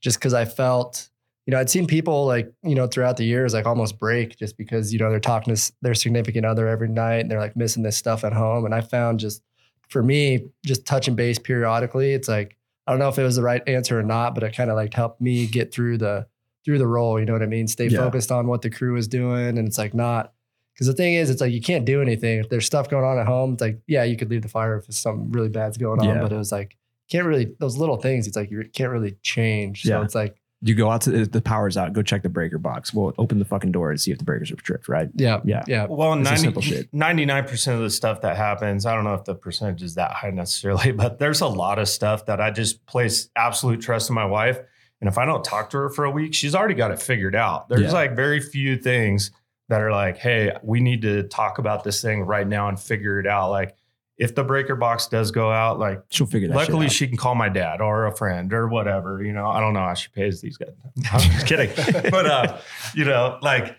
just because I felt, you know, I'd seen people like, you know, throughout the years, like almost break just because, you know, they're talking to their significant other every night and they're like missing this stuff at home. And I found just for me, just touching base periodically, it's like, I don't know if it was the right answer or not, but it kind of like helped me get through the, through the role, you know what I mean? Stay Yeah. focused on what the crew is doing. And it's like not, because the thing is, it's like you can't do anything. If there's stuff going on at home, it's like, yeah, you could leave the fire if something really bad's going on. Yeah. But it was like, can't really, those little things, it's like you can't really change. So Yeah. it's like, You go out to the, the power's out, go check the breaker box. We'll open the fucking door and see if the breakers are tripped, right? yeah, Yeah. yeah. Well, 90, 99% of the stuff that happens, I don't know if the percentage is that high necessarily, but there's a lot of stuff that I just place absolute trust in my wife. And if I don't talk to her for a week, she's already got it figured out. There's Yeah. like very few things that are like, hey, we need to talk about this thing right now and figure it out. Like if the breaker box does go out, like She'll figure that luckily she can call my dad or a friend or whatever. You know, I don't know how she pays these guys. I'm just kidding. but uh, you know, like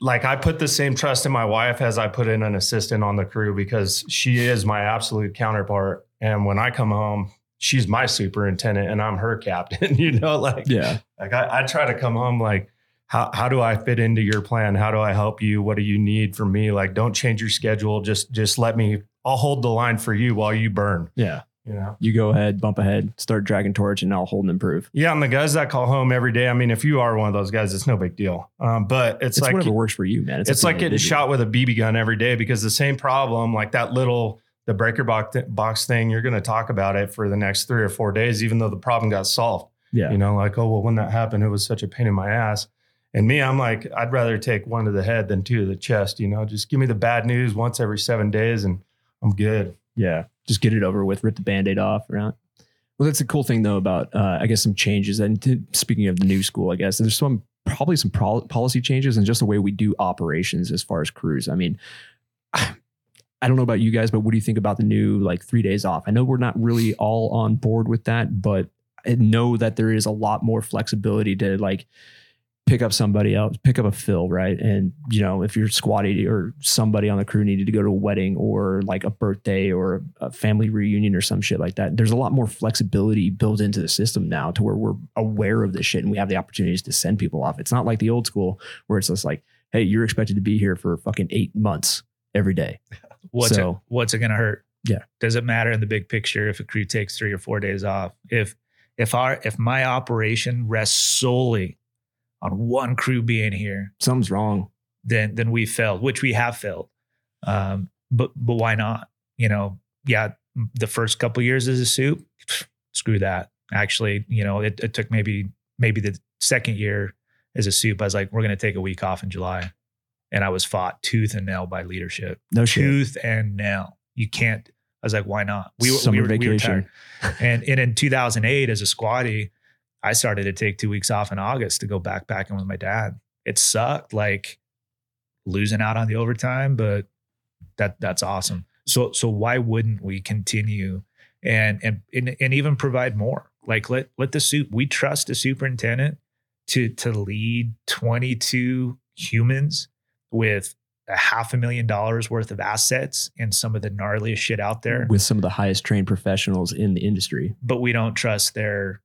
like I put the same trust in my wife as I put in an assistant on the crew because she is my absolute counterpart. And when I come home, she's my superintendent and I'm her captain. You know, like. Yeah. like I, I try to come home like how, how do I fit into your plan? How do I help you? What do you need from me? Like, don't change your schedule. Just just let me. I'll hold the line for you while you burn. Yeah. You know. You go ahead, bump ahead, start dragging torch, and I'll hold and improve. Yeah, and the guys that call home every day. I mean, if you are one of those guys, it's no big deal. Um, but it's, It's, like whatever works for you, man. it's, to like getting shot with a BB gun every day because the same problem, like that little the breaker box box thing, you're going to talk about it for the next three or four days, even though the problem got solved. Yeah. You know, like, oh, well, when that happened, it was such a pain in my ass. And me, I'm like, I'd rather take one to the head than two to the chest. You know, just give me the bad news once every seven days and I'm good. Yeah. Just get it over with, rip the band aid off, right? Well, that's the cool thing though about uh, I guess some changes. And to, speaking of the new school, I guess there's some probably some pro- policy changes and just the way we do operations as far as crews. I mean, I don't know about you guys, but what do you think about the new like three days off? I know we're not really all on board with that, but I know that there is a lot more flexibility to like pick up somebody else, pick up a fill, right? And you know, if you're squatty or somebody on the crew needed to go to a wedding or like a birthday or a family reunion or some shit like that, there's a lot more flexibility built into the system now to where we're aware of this shit and we have the opportunities to send people off. It's not like the old school where it's just like, hey, you're expected to be here for fucking eight months every day. What's So- it, what's it going to hurt? Yeah. Does it matter in the big picture if a crew takes three or four days off? If if our if my operation rests solely on one crew being here, Something's wrong. then then we failed, which we have failed. Um, but but why not? You know, yeah, the first couple years as a soup, screw that. Actually, you know, it, it took maybe maybe the second year as a soup. I was like, we're going to take a week off in July, and I was fought tooth and nail by leadership No shit. tooth and nail. You can't. I was like, why not? We, were- Summer we were, we were vacation. tired. and, and in 2008, as a squatty, I started to take two weeks off in August to go backpacking with my dad. It sucked, like losing out on the overtime, but that that's awesome. So so why wouldn't we continue and and and, and even provide more? like let let the soup we trust the superintendent to to lead 22 humans with a half a million dollars worth of assets and some of the gnarliest shit out there with some of the highest trained professionals in the industry. but we don't trust their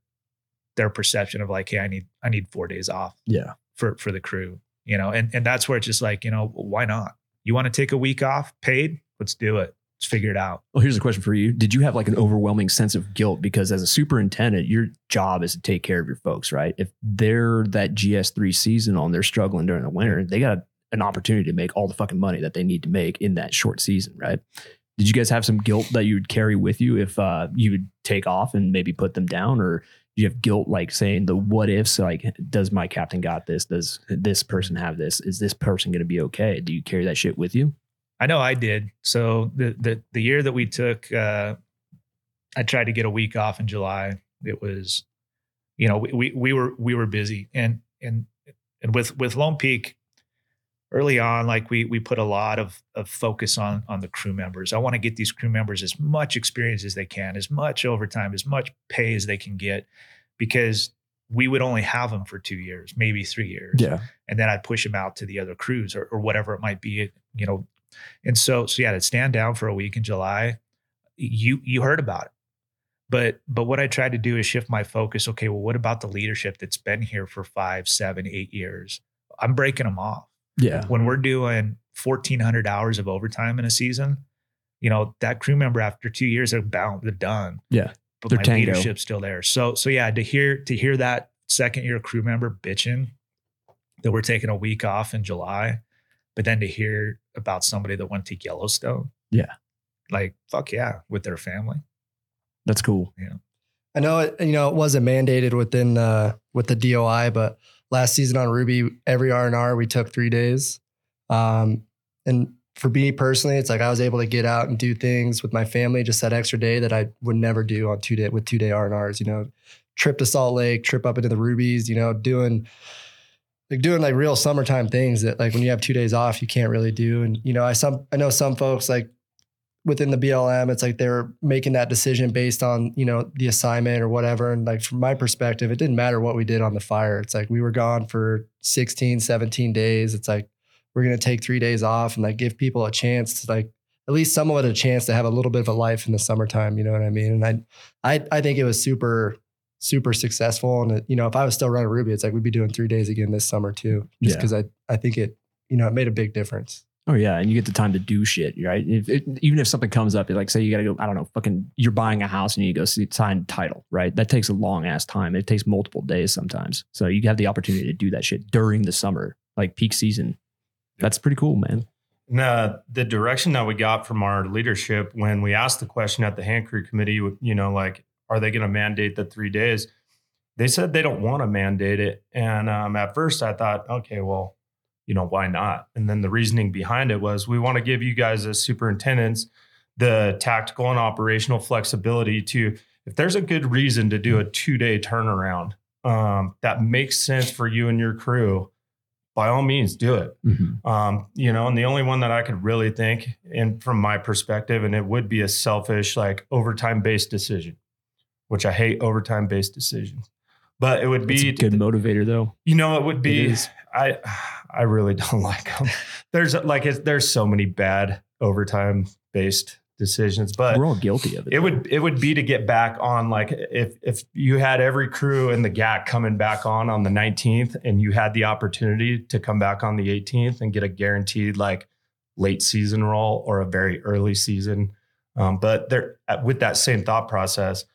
their perception of like hey i need i need four days off Yeah. for for the crew you know and and that's where it's just like you know why not you want to take a week off paid let's do it let's figure it out Well, here's a question for you. Did you have like an overwhelming sense of guilt? Because as a superintendent, your job is to take care of your folks, right? If they're that GS3 seasonal and they're struggling during the winter, they got an opportunity to make all the fucking money that they need to make in that short season, right? Did you guys have some guilt that you would carry with you if uh, you would take off and maybe put them down? Or do you have guilt like saying the what ifs, like, does my captain got this? Does this person have this? Is this person going to be okay? Do you carry that shit with you? i know i did so the the, the year that we took uh i tried to get a week off in july it was you know we we, we were we were busy and and and with with lone peak early on like we we put a lot of of focus on on the crew members. I want to get these crew members as much experience as they can as much overtime as much pay as they can get because we would only have them for two years maybe three years Yeah. and then i'd push them out to the other crews or, or whatever it might be you know? And so so yeah to stand down for a week in july you you heard about it. But but what i tried to do is shift my focus okay well what about the leadership that's been here for five seven eight years? I'm breaking them off Yeah. when we're doing 1400 hours of overtime in a season you know that crew member after two years they're bound they're done Yeah. but They're my tango. leadership's still there so so yeah to hear to hear that second year crew member bitching that we're taking a week off in july but then to hear about somebody that went to yellowstone Yeah. like fuck yeah with their family That's cool. Yeah. I know it, you know, it wasn't mandated within uh with the DOI, but last season on Ruby, every R and R we took three days. Um, and for me personally, it's like I was able to get out and do things with my family just that extra day that I would never do on two day with two day R and R's. You know, trip to Salt Lake, trip up into the Rubies. You know, doing like doing like real summertime things that like when you have two days off you can't really do. And you know, I some I know some folks like within the BLM, it's like they're making that decision based on, you know, the assignment or whatever. And like from my perspective, it didn't matter what we did on the fire. It's like we were gone for 16, 17 days. It's like we're going to take three days off and like give people a chance to like at least somewhat a chance to have a little bit of a life in the summertime. You know what I mean? And I, I, I think it was super, super successful. And it, you know, if I was still running Ruby, it's like we'd be doing three days again this summer too, just Yeah. because I, I think it, you know, it made a big difference. Oh yeah, and you get the time to do shit, right? If, it, even if something comes up, like say you got to go, I don't know, fucking, you're buying a house and you go see, sign title, right? That takes a long ass time. It takes multiple days sometimes. So you have the opportunity to do that shit during the summer, like peak season. That's pretty cool, man. No, the direction that we got from our leadership when we asked the question at the hand crew committee, you know, like, are they going to mandate the three days? They said they don't want to mandate it. And um, at first I thought, okay, well, you know, why not? And then the reasoning behind it was we want to give you guys as superintendents the tactical and operational flexibility to, if there's a good reason to do a two day turnaround um, that makes sense for you and your crew, by all means, do it. Um, you know, and the only one that I could really think, and from my perspective, and it would be a selfish, like overtime based decision, which I hate overtime based decisions. But it would It's be a good motivator though. you know, it would be. It. I I really don't like them. There's like it's, there's so many bad overtime based decisions, but We're all guilty of it. it would it would be to get back on like if if you had every crew in the GAC coming back on on the 19th and you had the opportunity to come back on the 18th and get a guaranteed like late season role or a very early season um, but there with that same thought process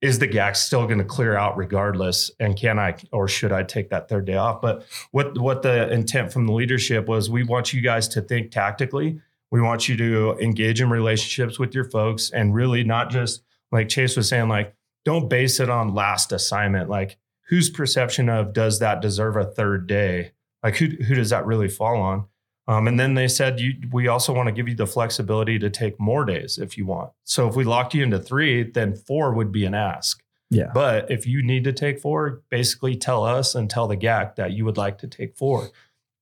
is the GAC still going to clear out regardless and can I or should I take that third day off but what what the intent from the leadership was we want you guys to think tactically we want you to engage in relationships with your folks and really not just like Chase was saying, like, don't base it on last assignment. Like, whose perception of does that deserve a third day? Like, who, who does that really fall on? Um, and then they said, you, we also want to give you the flexibility to take more days if you want. So if we locked you into three, then four would be an ask. Yeah. But if you need to take four, basically tell us and tell the GAC that you would like to take four.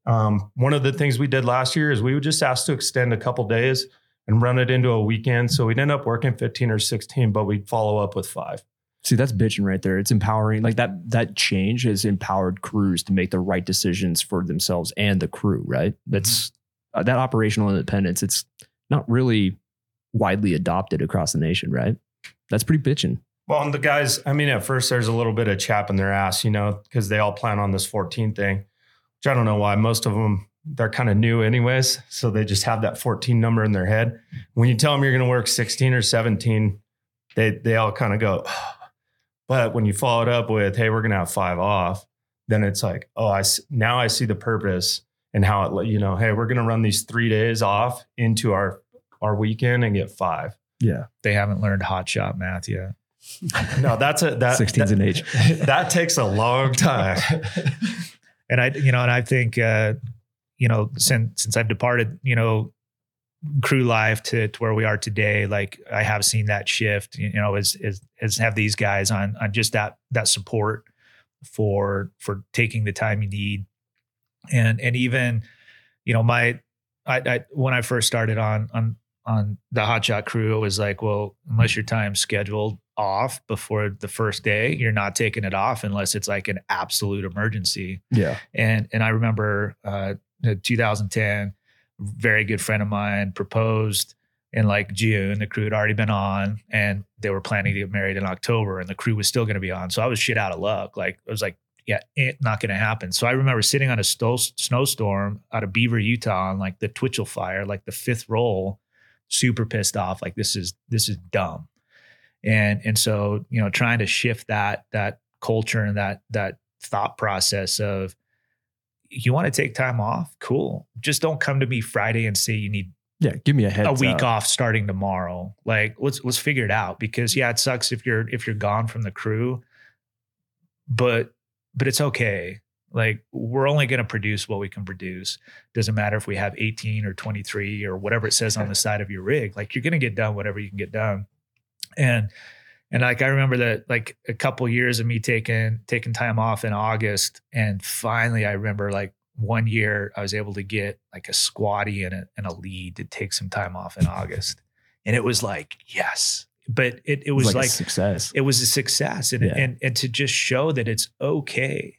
Um, one of the things we did last year is we would just ask to extend a couple days and run it into a weekend. So we'd end up working 15 or 16, but we'd follow up with five. See, that's bitching right there. It's empowering. Like that that change has empowered crews to make the right decisions for themselves and the crew, right? That's uh, that operational independence. It's not really widely adopted across the nation, right? That's pretty bitching. Well, and the guys, I mean, at first there's a little bit of chap in their ass, you know, because they all plan on this 14 thing, which I don't know why. Most of them, they're kind of new anyways. So they just have that 14 number in their head. When you tell them you're going to work 16 or 17, they, they all kind of go, but when you follow it up with, hey, we're going to have five off, then it's like, oh, I now I see the purpose and how it, you know, hey, we're going to run these three days off into our, our weekend and get five. Yeah. They haven't learned hot shot math yet. No, that's a, that, 16's an age. that takes a long time. and I, you know, and I think, uh, you know, since since I've departed, you know, crew life to, to where we are today, like I have seen that shift. You know, as as as have these guys on on just that that support for for taking the time you need, and and even, you know, my I, I when I first started on on on the hotshot crew, it was like, well, unless your time's scheduled off before the first day, you're not taking it off unless it's like an absolute emergency. Yeah. And and I remember uh, 2010, very good friend of mine proposed in like June. The crew had already been on, and they were planning to get married in October, and the crew was still going to be on. So I was shit out of luck. Like I was like, yeah, it not going to happen. So I remember sitting on a sto- snowstorm out of Beaver, Utah, on like the Twitchell fire, like the fifth roll, super pissed off. Like this is this is dumb. And and so you know, trying to shift that that culture and that that thought process of you want to take time off? Cool. Just don't come to me friday and say you need Yeah. Give me a head. a week off starting tomorrow. Like let's let's figure it out because yeah it sucks if you're if you're gone from the crew but but it's okay. Like we're only going to produce what we can produce. Doesn't matter if we have 18 or 23 or whatever it says on the side of your rig like you're going to get done whatever you can get done. And and like I remember that like a couple years of me taking taking time off in August, and finally I remember like one year I was able to get like a squatty and a, and a lead to take some time off in August, and it was like yes, but it it was like, like a success. it was a success, and Yeah. and and to just show that it's okay.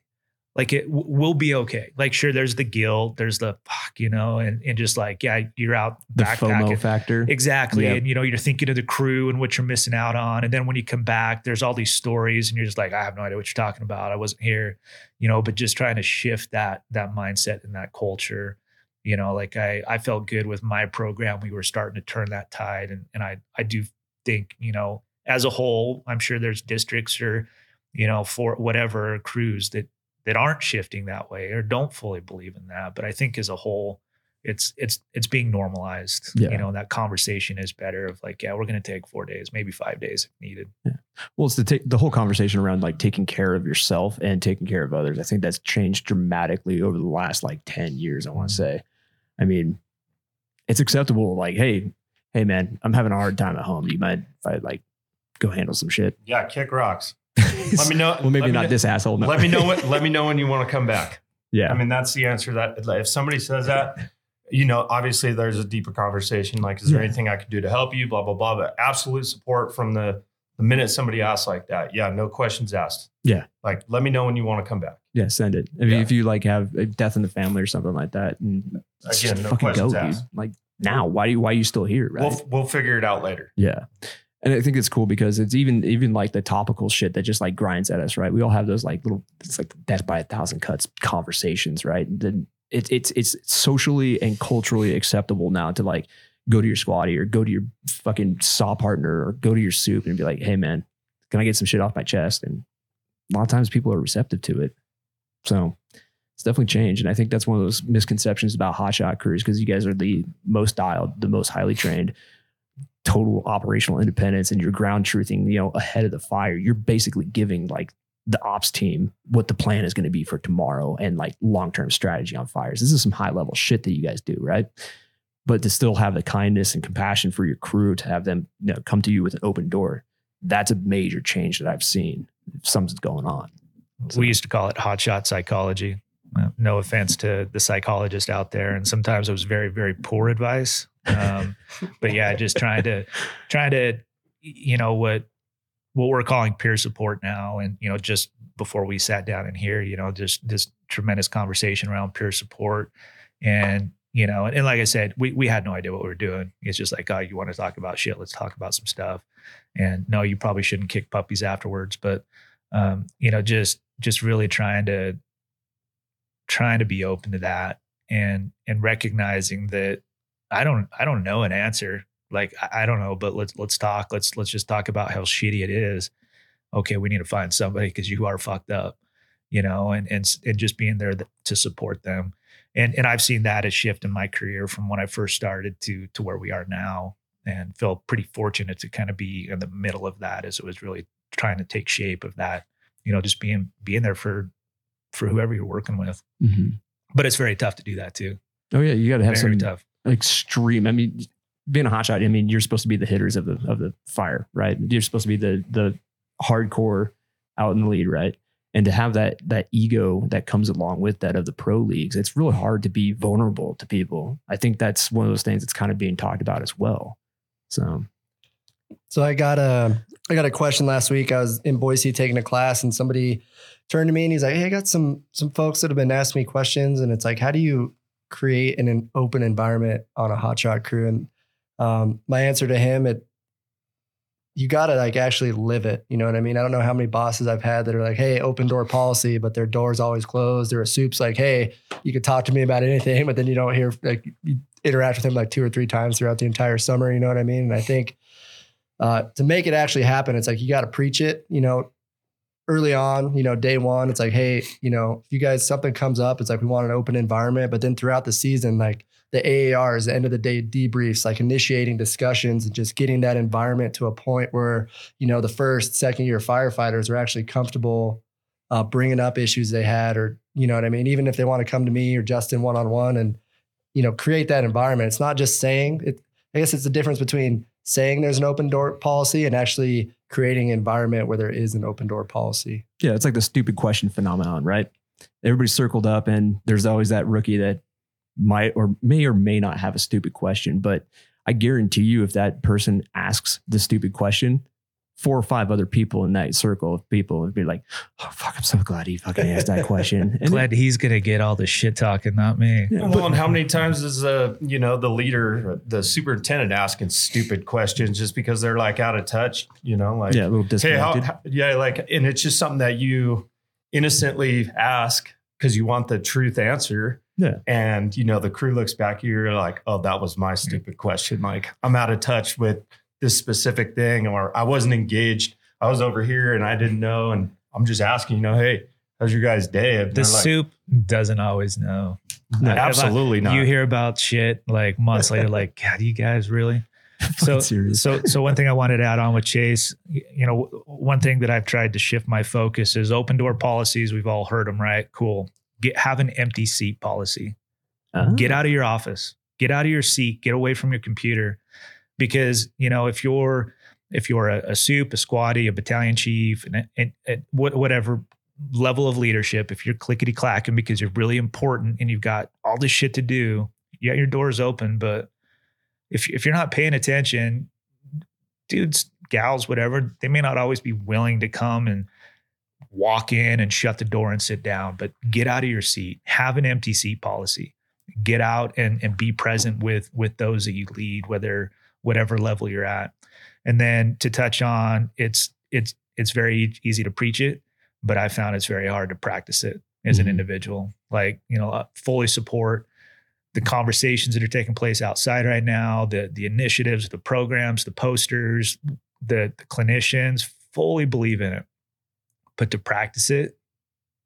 Like it w- will be okay. Like sure, there's the guilt, there's the fuck, you know, and and just like yeah, you're out the. FOMO factor. Exactly. Yeah. And you know, you're thinking of the crew and what you're missing out on. And then when you come back, there's all these stories and you're just like, I have no idea what you're talking about. I wasn't here, you know, but just trying to shift that that mindset and that culture. You know, like I I felt good with my program. We were starting to turn that tide. And and I I do think, you know, as a whole, I'm sure there's districts or, you know, for whatever crews that that aren't shifting that way or don't fully believe in that. But I think as a whole, it's it's it's being normalized. Yeah. You know, that conversation is better of like, yeah, we're gonna take four days, maybe five days if needed. Yeah. Well, it's the ta- the whole conversation around like taking care of yourself and taking care of others. I think that's changed dramatically over the last like ten years. I want to mm-hmm. say. I mean, it's acceptable. Like, hey, hey, man, I'm having a hard time at home. You mind if I like go handle some shit? Yeah, kick rocks. Let me know. well, maybe not know- this asshole. no. Let me know what. Let me know when you want to come back. Yeah. I mean, that's the answer. That if somebody says that, you know, obviously there's a deeper conversation. Like, is there Yeah. anything I could do to help you? Blah blah blah. But absolute support from the the minute somebody asks like that. Yeah, no questions asked. Yeah. Like, let me know when you want to come back. yeah, send it. If, Yeah. if you like have a death in the family or something like that, and Again, no fucking go, dude. asked. Like now, why do you, why are you still here? Right. We'll we'll figure it out later. Yeah. And I think it's cool because it's even even like the topical shit that just like grinds at us, right? We all have those like little it's like death by a thousand cuts conversations, right? And it's it's it's socially and culturally acceptable now to like go to your squatty or go to your fucking saw partner or go to your soup and be like, hey man, can I get some shit off my chest? And a lot of times people are receptive to it. So it's definitely changed. And I think that's one of those misconceptions about hotshot crews because you guys are the most dialed, the most highly trained, total operational independence, and you're ground truthing, you know, ahead of the fire. You're basically giving like the ops team what the plan is going to be for tomorrow and like long term strategy on fires. This is some high level shit that you guys do, right? But to still have the kindness and compassion for your crew, to have them you know, come to you with an open door, that's a major change that I've seen. Something's going on. So- We used to call it hotshot psychology. No offense to the psychologist out there, and sometimes it was very, very poor advice. Um, but yeah, just trying to, trying to, you know what, what we're calling peer support now. And, you know, just before we sat down in here, you know, just this tremendous conversation around peer support. And, you know, and, and like I said, we, we had no idea what we were doing. It's just like, oh, you want to talk about shit? Let's talk about some stuff. And no, you probably shouldn't kick puppies afterwards. But, um, you know, just, just really trying to, trying to be open to that and, and recognizing that I don't, I don't know an answer like I, I don't know, but let's let's talk. Let's let's just talk about how shitty it is. Okay, we need to find somebody because you are fucked up, you know, and and and just being there to support them. And and I've seen that a shift in my career from when I first started to to where we are now, and feel pretty fortunate to kind of be in the middle of that as it was really trying to take shape of that. You know, just being being there for for whoever you're working with. Mm-hmm. But it's very tough to do that too. Oh yeah, you got to have very some tough. Extreme. I mean, being a hotshot, I mean, you're supposed to be the hitters of the of the fire, right? You're supposed to be the the hardcore out in the lead, right? And to have that that ego that comes along with that of the pro leagues, it's really hard to be vulnerable to people. I think that's one of those things that's kind of being talked about as well. So, So I got a I got a question last week. I was in Boise taking a class, and somebody turned to me and he's like, "Hey, I got some some folks that have been asking me questions, and it's like, how do you create an, an open environment on a hotshot crew?" And um, my answer to him, it you got to like actually live it. You know what I mean? I don't know how many bosses I've had that are like, "Hey, open door policy," but their door's always closed. Or a soup's like, "Hey, you could talk to me about anything," but then you don't hear like you interact with him like two or three times throughout the entire summer. You know what I mean? And I think uh, to make it actually happen, it's like you got to preach it. You know, early on, you know, day one, it's like, hey, you know, if you guys something comes up, it's like we want an open environment. But then throughout the season, like the AAR is the end of the day debriefs, like initiating discussions and just getting that environment to a point where you know the first, second year firefighters are actually comfortable uh, bringing up issues they had, or you know what I mean. Even if they want to come to me or Justin one on one, and you know, create that environment. It's not just saying it. I guess it's the difference between saying there's an open door policy and actually creating an environment where there is an open door policy. yeah, it's like the stupid question phenomenon, right? Everybody's circled up, and there's always that rookie that might or may or may not have a stupid question. But I guarantee you, if that person asks the stupid question, four or five other people in that circle of people would be like, "Oh fuck, I'm so glad he fucking asked that question." And Glad he's gonna get all the shit talking, not me. Yeah, Well, and how many times is uh you know the leader, the superintendent asking stupid questions just because they're like out of touch? You know, like yeah, a little hey, how, how- yeah, like, and it's just something that you innocently ask because you want the truth answer. Yeah. And you know, the crew looks back at you, you're like, oh, that was my stupid question. Like, I'm out of touch with this specific thing, or I wasn't engaged. I was over here and I didn't know. And I'm just asking, you know, hey, how's your guys' day? And The like, soup doesn't always know. No, If I- absolutely not. You hear about shit like months later, like, God, you guys really? So, so, so one thing I wanted to add on with Chase, you know, one thing that I've tried to shift my focus is open door policies. We've all heard them, right? Cool. Get have an empty seat policy. Ah. Get out of your office. Get out of your seat. Get away from your computer, because you know if you're if you're a, a soup, a squatty, a battalion chief, and, and, and what- whatever level of leadership, if you're clickety clacking because you're really important and you've got all this shit to do, yeah, your door's open. But if if you're not paying attention, dudes, gals, whatever, they may not always be willing to come and walk in and shut the door and sit down. But get out of your seat. Have an empty seat policy. Get out and and be present with with those that you lead, whether whatever level you're at. And then to touch on, it's it's it's very easy to preach it, but I found it's very hard to practice it as an Mhm. individual. Like you know, uh, fully support the conversations that are taking place outside right now, the the initiatives, the programs, the posters, the, the clinicians. Fully believe in it, but to practice it,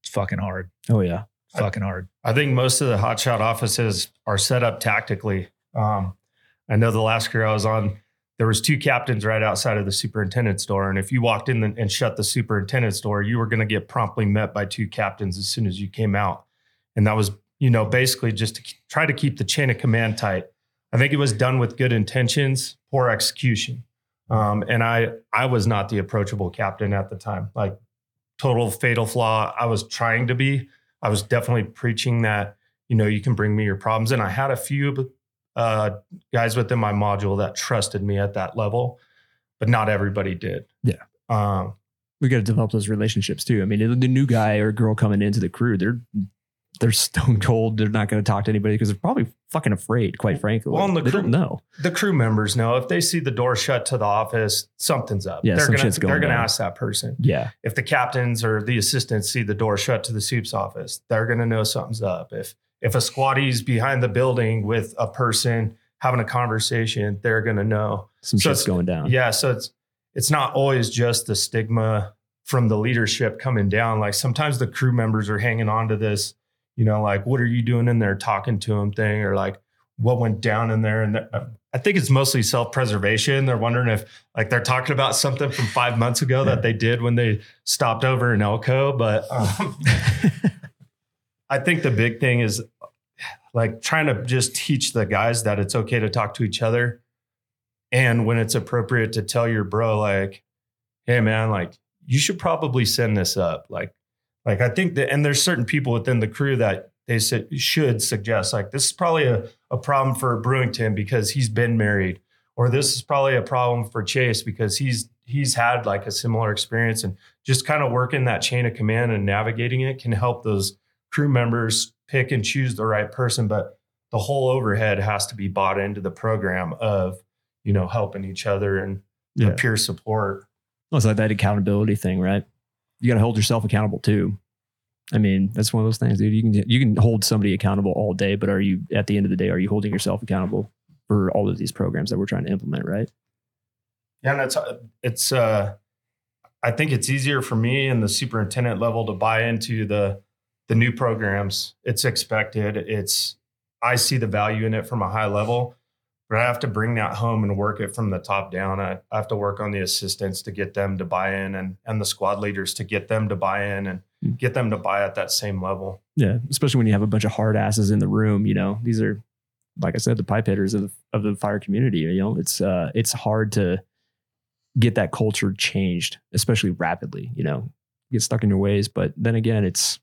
it's fucking hard. oh yeah, Fucking hard. I think most of the hotshot offices are set up tactically. Um, I know the last career I was on, there was two captains right outside of the superintendent's door, and if you walked in and shut the superintendent's door, you were going to get promptly met by two captains as soon as you came out, and that was you know basically just to try to keep the chain of command tight. I think it was done with good intentions, poor execution, um, and I I was not the approachable captain at the time. Like total fatal flaw. I was trying to be. I was definitely preaching that, you know, you can bring me your problems. And I had a few uh, guys within my module that trusted me at that level, but not everybody did. Yeah. Um, we got to develop those relationships too. I mean, the, new guy or girl coming into the crew, they're they're stone cold. They're not going to talk to anybody because they're probably fucking afraid. Quite frankly, Well, the they crew- don't know. the crew members know if they see the door shut to the office, something's up. Yeah, they're some gonna shit's going they're gonna ask that person. Yeah, If the captains or the assistants see the door shut to the soup's office, they're gonna know something's up. If if a squattie's behind the building with a person having a conversation, they're gonna know. some So shit's going down. Yeah, so it's it's not always just the stigma from the leadership coming down. Like sometimes the crew members are hanging on to this, you know, like what are you doing in there, talking to them thing, or like what went down in there. And I think it's mostly self preservation. They're wondering if like they're talking about something from five months ago that they did when they stopped over in Elko, but. Um, I think the big thing is like trying to just teach the guys that it's okay to talk to each other. And when it's appropriate to tell your bro, like, hey man, like you should probably send this up. Like, like I think that and there's certain people within the crew that they said should suggest, like, this is probably a, a problem for Bruington because he's been married, or this is probably a problem for Chase because he's he's had like a similar experience and just kind of working that chain of command and navigating it can help those crew members pick and choose the right person, but the whole overhead has to be bought into the program of, you know, helping each other and the Yeah. peer support. Well, it's like that accountability thing, right? You got to hold yourself accountable too. I mean, that's one of those things, dude. You can you can hold somebody accountable all day, but are you at the end of the day, are you holding yourself accountable for all of these programs that we're trying to implement, right? Yeah, and it's it's uh I think it's easier for me and the superintendent level to buy into the the new programs. It's expected. It's I see the value in it from a high level, but I have to bring that home and work it from the top down. I, I have to work on the assistants to get them to buy in and and the squad leaders to get them to buy in and Mm. get them to buy at that same level. Yeah, especially when you have a bunch of hard asses in the room. You know, these are, like I said, the pipe hitters of of the fire community. You know, it's uh, it's hard to get that culture changed, especially rapidly. You know, get stuck in your ways. But then again, it's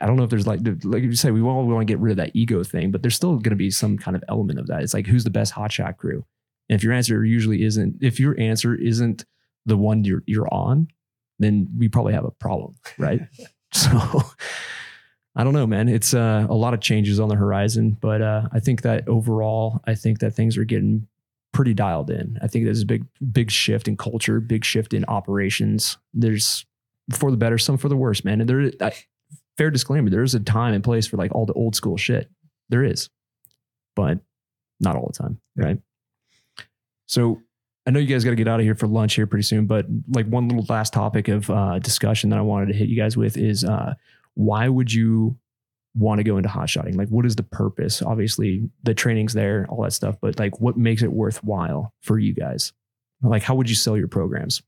I, don't know if there's like like you say, we all want to get rid of that ego thing, but there's still going to be some kind of element of that. It's like who's the best hotshot crew, and if your answer usually isn't, if your answer isn't the one you're you're on, then we probably have a problem, right? so I don't know, man. It's uh, a lot of changes on the horizon, but uh, I think that overall, I think that things are getting pretty dialed in. I think there's a big, big shift in culture, big shift in operations. There's for the better, some for the worse, man. And there, I, fair disclaimer, there is a time and place for like all the old school shit. There is, but not all the time, right? So I know you guys got to get out of here for lunch here pretty soon, but like one little last topic of uh, discussion that I wanted to hit you guys with is uh, why would you want to go into hot shotting? Like, what is the purpose? Obviously, the training's there, all that stuff, but like, what makes it worthwhile for you guys? Like, how would you sell your programs?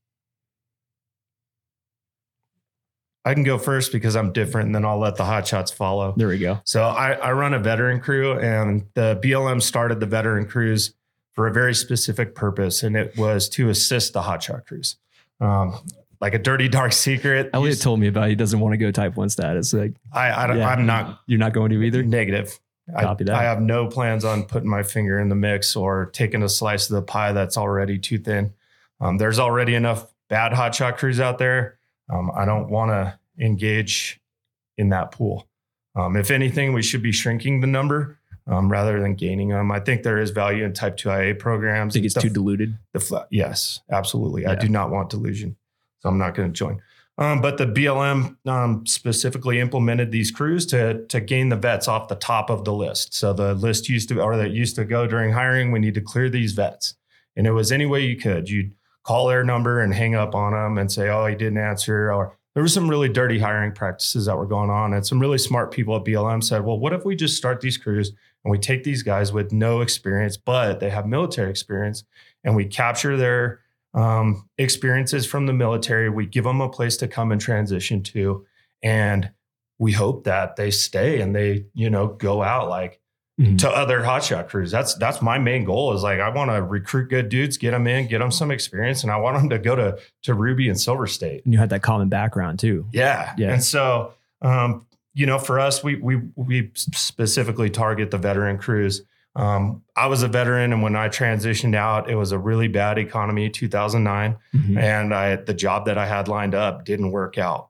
I can go first because I'm different, and then I'll let the hot shots follow. There we go. So I, I run a veteran crew, and the BLM started the veteran crews for a very specific purpose, and it was to assist the hotshot crews. Um, like a dirty dark secret. Elliot told me about he doesn't want to go type one status. Like, I, I don't- Yeah. I'm not you're not going to either. negative. I, Copy that. I have no plans on putting my finger in the mix or taking a slice of the pie that's already too thin. Um, there's already enough bad hotshot crews out there. Um, I don't want to engage in that pool. Um, if anything, we should be shrinking the number um, rather than gaining them. I think there is value in Type 2IA I programs. think it's The- too diluted. the fla- yes, absolutely. I do not want delusion, so I'm not going to join. Um, but the BLM um, specifically implemented these crews to to gain the vets off the top of the list. So the list used to, or that used to go during hiring, we need to clear these vets, and it was any way you could. You'd call their number and hang up on them and say, "Oh, he didn't answer," or there were some really dirty hiring practices that were going on, and some really smart people at BLM said, "Well, what if we just start these crews and we take these guys with no experience, but they have military experience, and we capture their um, experiences from the military. We give them a place to come and transition to, and we hope that they stay and they, you know, go out like Mhm. to other hotshot crews. That's that's my main goal. Is like I want to recruit good dudes, get them in, get them some experience, and I want them to go to to Ruby and Silver State. And you had that common background too. Yeah. Yeah. And so, um, you know, for us, we we we specifically target the veteran crews. Um, I was a veteran, and when I transitioned out, it was a really bad economy, 2009, Mhm. and I the job that I had lined up didn't work out,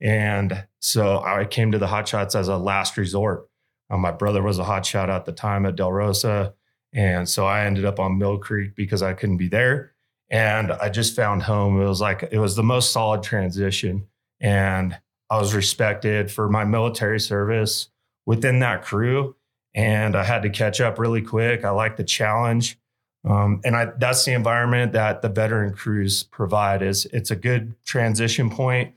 and so I came to the hot shots as a last resort. Uh, my brother was a hot shot at the time at Del Rosa, and so I ended up on Mill Creek because I couldn't be there, and I just found home. It was like it was the most solid transition, and I was respected for my military service within that crew and I had to catch up really quick. I like the challenge. Um, and I, that's the environment that the veteran crews provide is it's a good transition point.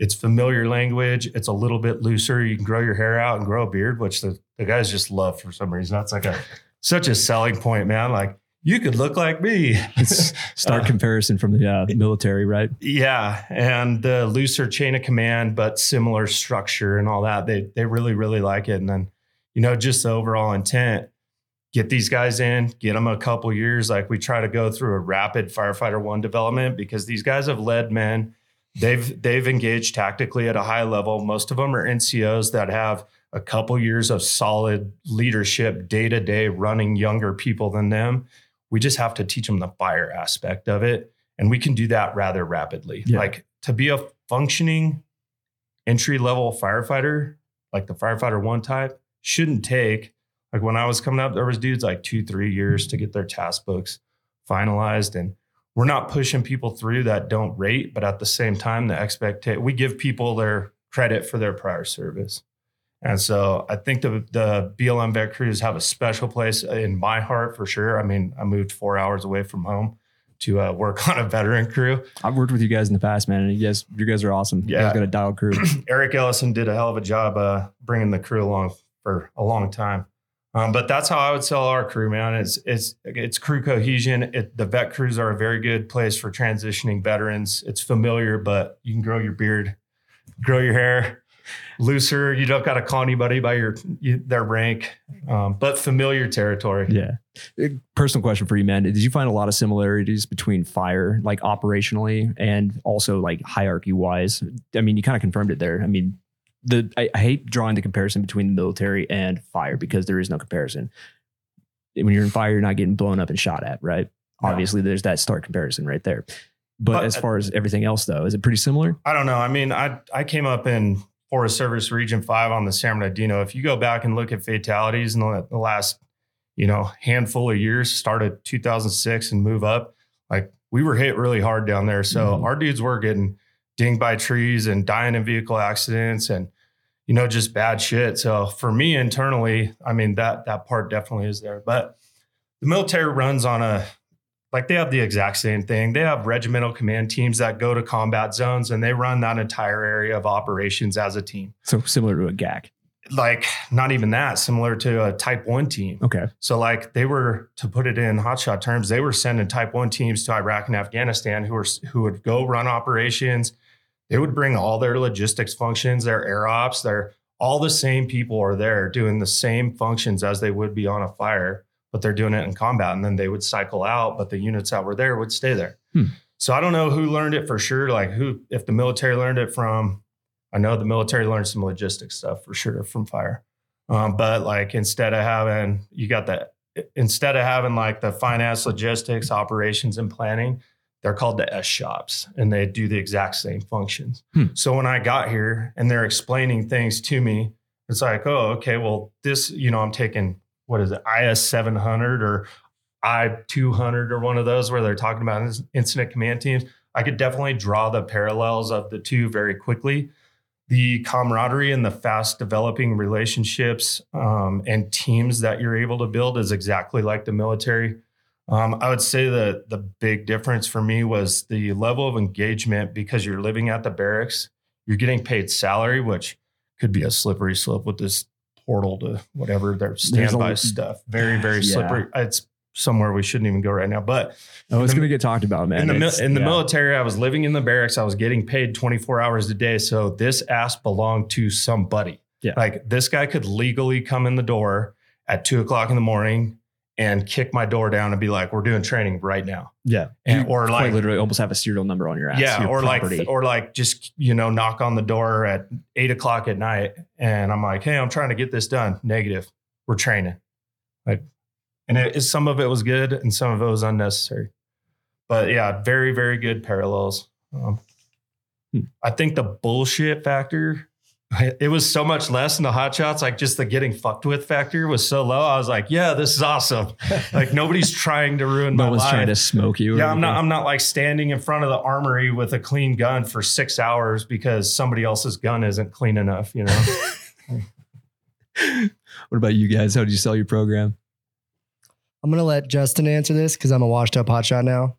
It's familiar language. It's a little bit looser. You can grow your hair out and grow a beard, which the, the guys just love for some reason. That's like a such a selling point, man. Like you could look like me. It's stark Uh, comparison from the uh, military, right? Yeah, and the looser chain of command, but similar structure and all that. They they really really like it. And then, you know, just the overall intent: get these guys in, get them a couple years. Like we try to go through a rapid firefighter one development because these guys have led men. They've they've engaged tactically at a high level. Most of them are NCOs that have a couple years of solid leadership day to day, running younger people than them. We just have to teach them the fire aspect of it. And we can do that rather rapidly. Yeah. Like to be a functioning entry level firefighter, like the firefighter one type, shouldn't take, like when I was coming up, there was dudes like two, three years to get their task books finalized. And we're not pushing people through that don't rate, but at the same time, the expectation, we give people their credit for their prior service. And so I think the the BLM vet crews have a special place in my heart for sure. I mean, I moved four hours away from home to uh, work on a veteran crew. I've worked with you guys in the past, man, and you guys, you guys are awesome. You Yeah. guys got a dial crew. Eric Ellison did a hell of a job uh, bringing the crew along for a long time. Um, but that's how I would sell our crew, man. It's it's it's crew cohesion. It, the vet crews are a very good place for transitioning veterans. It's familiar, but you can grow your beard, grow your hair looser. You don't got to call anybody by your their rank, um, but familiar territory. Yeah. Uh, Personal question for you, man. Did you find a lot of similarities between fire, like operationally, and also like hierarchy wise? I mean, you kind of confirmed it there. I mean, the I, I hate drawing the comparison between the military and fire because there is no comparison. When you're in fire, you're not getting blown up and shot at, right? No. Obviously, there's that stark comparison right there. But, But- as far as everything else, though, is it pretty similar? I don't know. I mean, I I came up in Forest Service Region Five on the San Bernardino. If you go back and look at fatalities in the, the last, you know, handful of years, started 2006 and move up, like we were hit really hard down there. So Mhm. our dudes were getting dinged by trees and dying in vehicle accidents and you know just bad shit. So for me internally, I mean that that part definitely is there. But the military runs on a like they have the exact same thing. They have regimental command teams that go to combat zones and they run that entire area of operations as a team. So similar to a GAC. Like not even that, similar to a type one team. Okay. So like they were to put it in hotshot terms, they were sending type one teams to Iraq and Afghanistan who were who would go run operations. They would bring all their logistics functions, their air ops, their all the same people are there doing the same functions as they would be on a fire, but they're doing it in combat. And then they would cycle out, but the units that were there would stay there. Hmm. So I don't know who learned it for sure. Like who, if the military learned it from, I know the military learned some logistics stuff for sure from fire. Um, but like instead of having, you got that, instead of having like the finance, logistics, operations, and planning, they're called the S shops and they do the exact same functions. Hmm. So when I got here and they're explaining things to me, it's like, oh, okay, well, this, you know, I'm taking what is it, IS 700 or I 200 or one of those where they're talking about incident command teams. I could definitely draw the parallels of the two very quickly. The camaraderie and the fast developing relationships um, and teams that you're able to build is exactly like the military. Um, I would say that the big difference for me was the level of engagement because you're living at the barracks, you're getting paid salary, which could be a slippery slope with this portal to whatever their There's a standby stuff. Very, very Yeah. slippery. It's somewhere we shouldn't even go right now. But Oh, it's going to get talked about, man. in the, in the yeah. military, I was living in the barracks. I was getting paid 24 hours a day. So this ass belonged to somebody. Yeah. Like this guy could legally come in the door at two o'clock in the morning and kick my door down and be like, we're doing training right now. Yeah. And, or like, literally almost have a serial number on your ass. yeah, your or property. like, or like just, you know, knock on the door at eight o'clock at night. And I'm like, hey, I'm trying to get this done. Negative. We're training. Like, and it, it- some of it was good and some of it was unnecessary. But yeah, very very good parallels. Um, Hmm. I think the bullshit factor. It was so much less in the hot shots, like just the getting fucked with factor was so low. I was like, yeah, this is awesome. Like nobody's trying to ruin my No one's life. trying to smoke you. Yeah, I'm not. I'm not like standing in front of the armory with a clean gun for six hours because somebody else's gun isn't clean enough. You know. What about you guys? How did you sell your program? I'm gonna let Justin answer this because I'm a washed up hotshot now.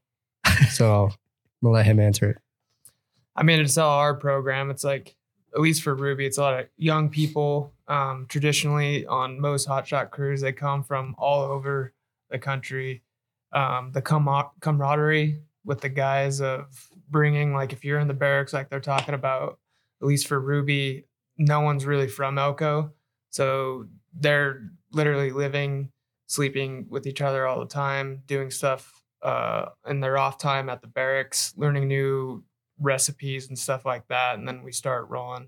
So I'm gonna let him answer it. I mean, it's all our program. It's like, at least for Ruby, it's a lot of young people. Um, traditionally, on most hotshot crews, they come from all over the country. Um, the com- camaraderie with the guys of bringing, like, if you're in the barracks, like they're talking about, at least for Ruby, no one's really from Elko. So they're literally living, sleeping with each other all the time, doing stuff uh, in their off time at the barracks, learning new recipes and stuff like that and then we start rolling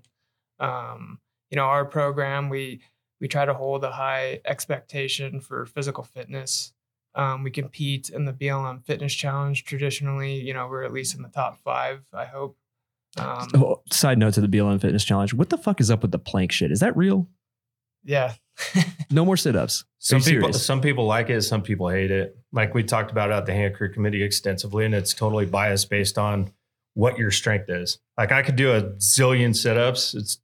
um, you know our program we we try to hold a high expectation for physical fitness um, we compete in the blm fitness challenge traditionally you know we're at least in the top five i hope um, Oh, side note to the BLM Fitness Challenge. What the fuck is up with the plank shit? Is that real? yeah No more sit ups. Some people, some people like it, some people hate it. Like we talked about at the hand crew committee extensively, and it's totally biased based on what your strength is. Like I could do a zillion sit-ups. It's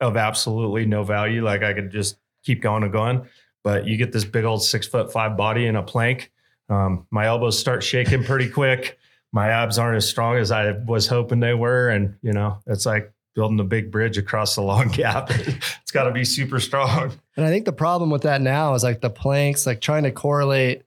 of absolutely no value. Like I could just keep going and going. But you get this big old six foot five body in a plank. Um, my elbows start shaking pretty quick. My abs aren't as strong as I was hoping they were. And you know, it's like building a big bridge across the long gap. it's got to be super strong. And I think the problem with that now is like the planks, like trying to correlate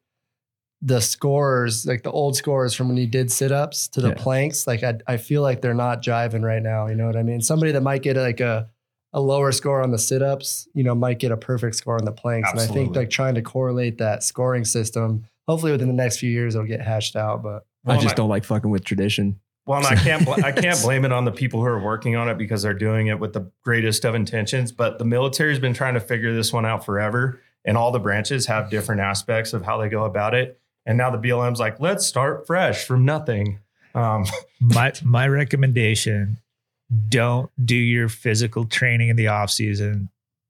the scores, like the old scores from when you did sit ups to the Yeah. planks. Like I, I feel like they're not jiving right now. You know what I mean? Somebody that might get like a, a lower score on the sit ups, you know, might get a perfect score on the planks. And I think like trying to correlate that scoring system, hopefully within the next few years, it'll get hashed out. But I just my- don't like fucking with tradition. Well, and I can't bl- I can't blame it on the people who are working on it because they're doing it with the greatest of intentions. But the military's been trying to figure this one out forever, and all the branches have different aspects of how they go about it. And now the BLM's like, let's start fresh from nothing. Um, my my recommendation don't do your physical training in the off season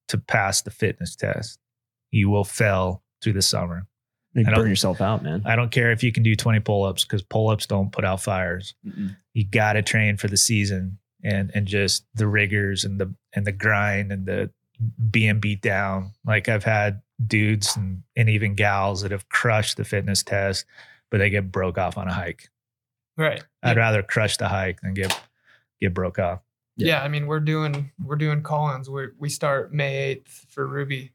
to pass the fitness test you will fail through the summer You I don't- burn yourself out, man. i don't care if you can do 20 pull-ups because pull-ups don't put out fires you got to train for the season and and just the rigors and the and the grind and the being beat down like i've had dudes and, and even gals that have crushed the fitness test but they get broke off on a hike right i'd rather crush the hike than get get broke off yeah. I mean, we're doing we're doing call-ins. We we start May eighth for Ruby,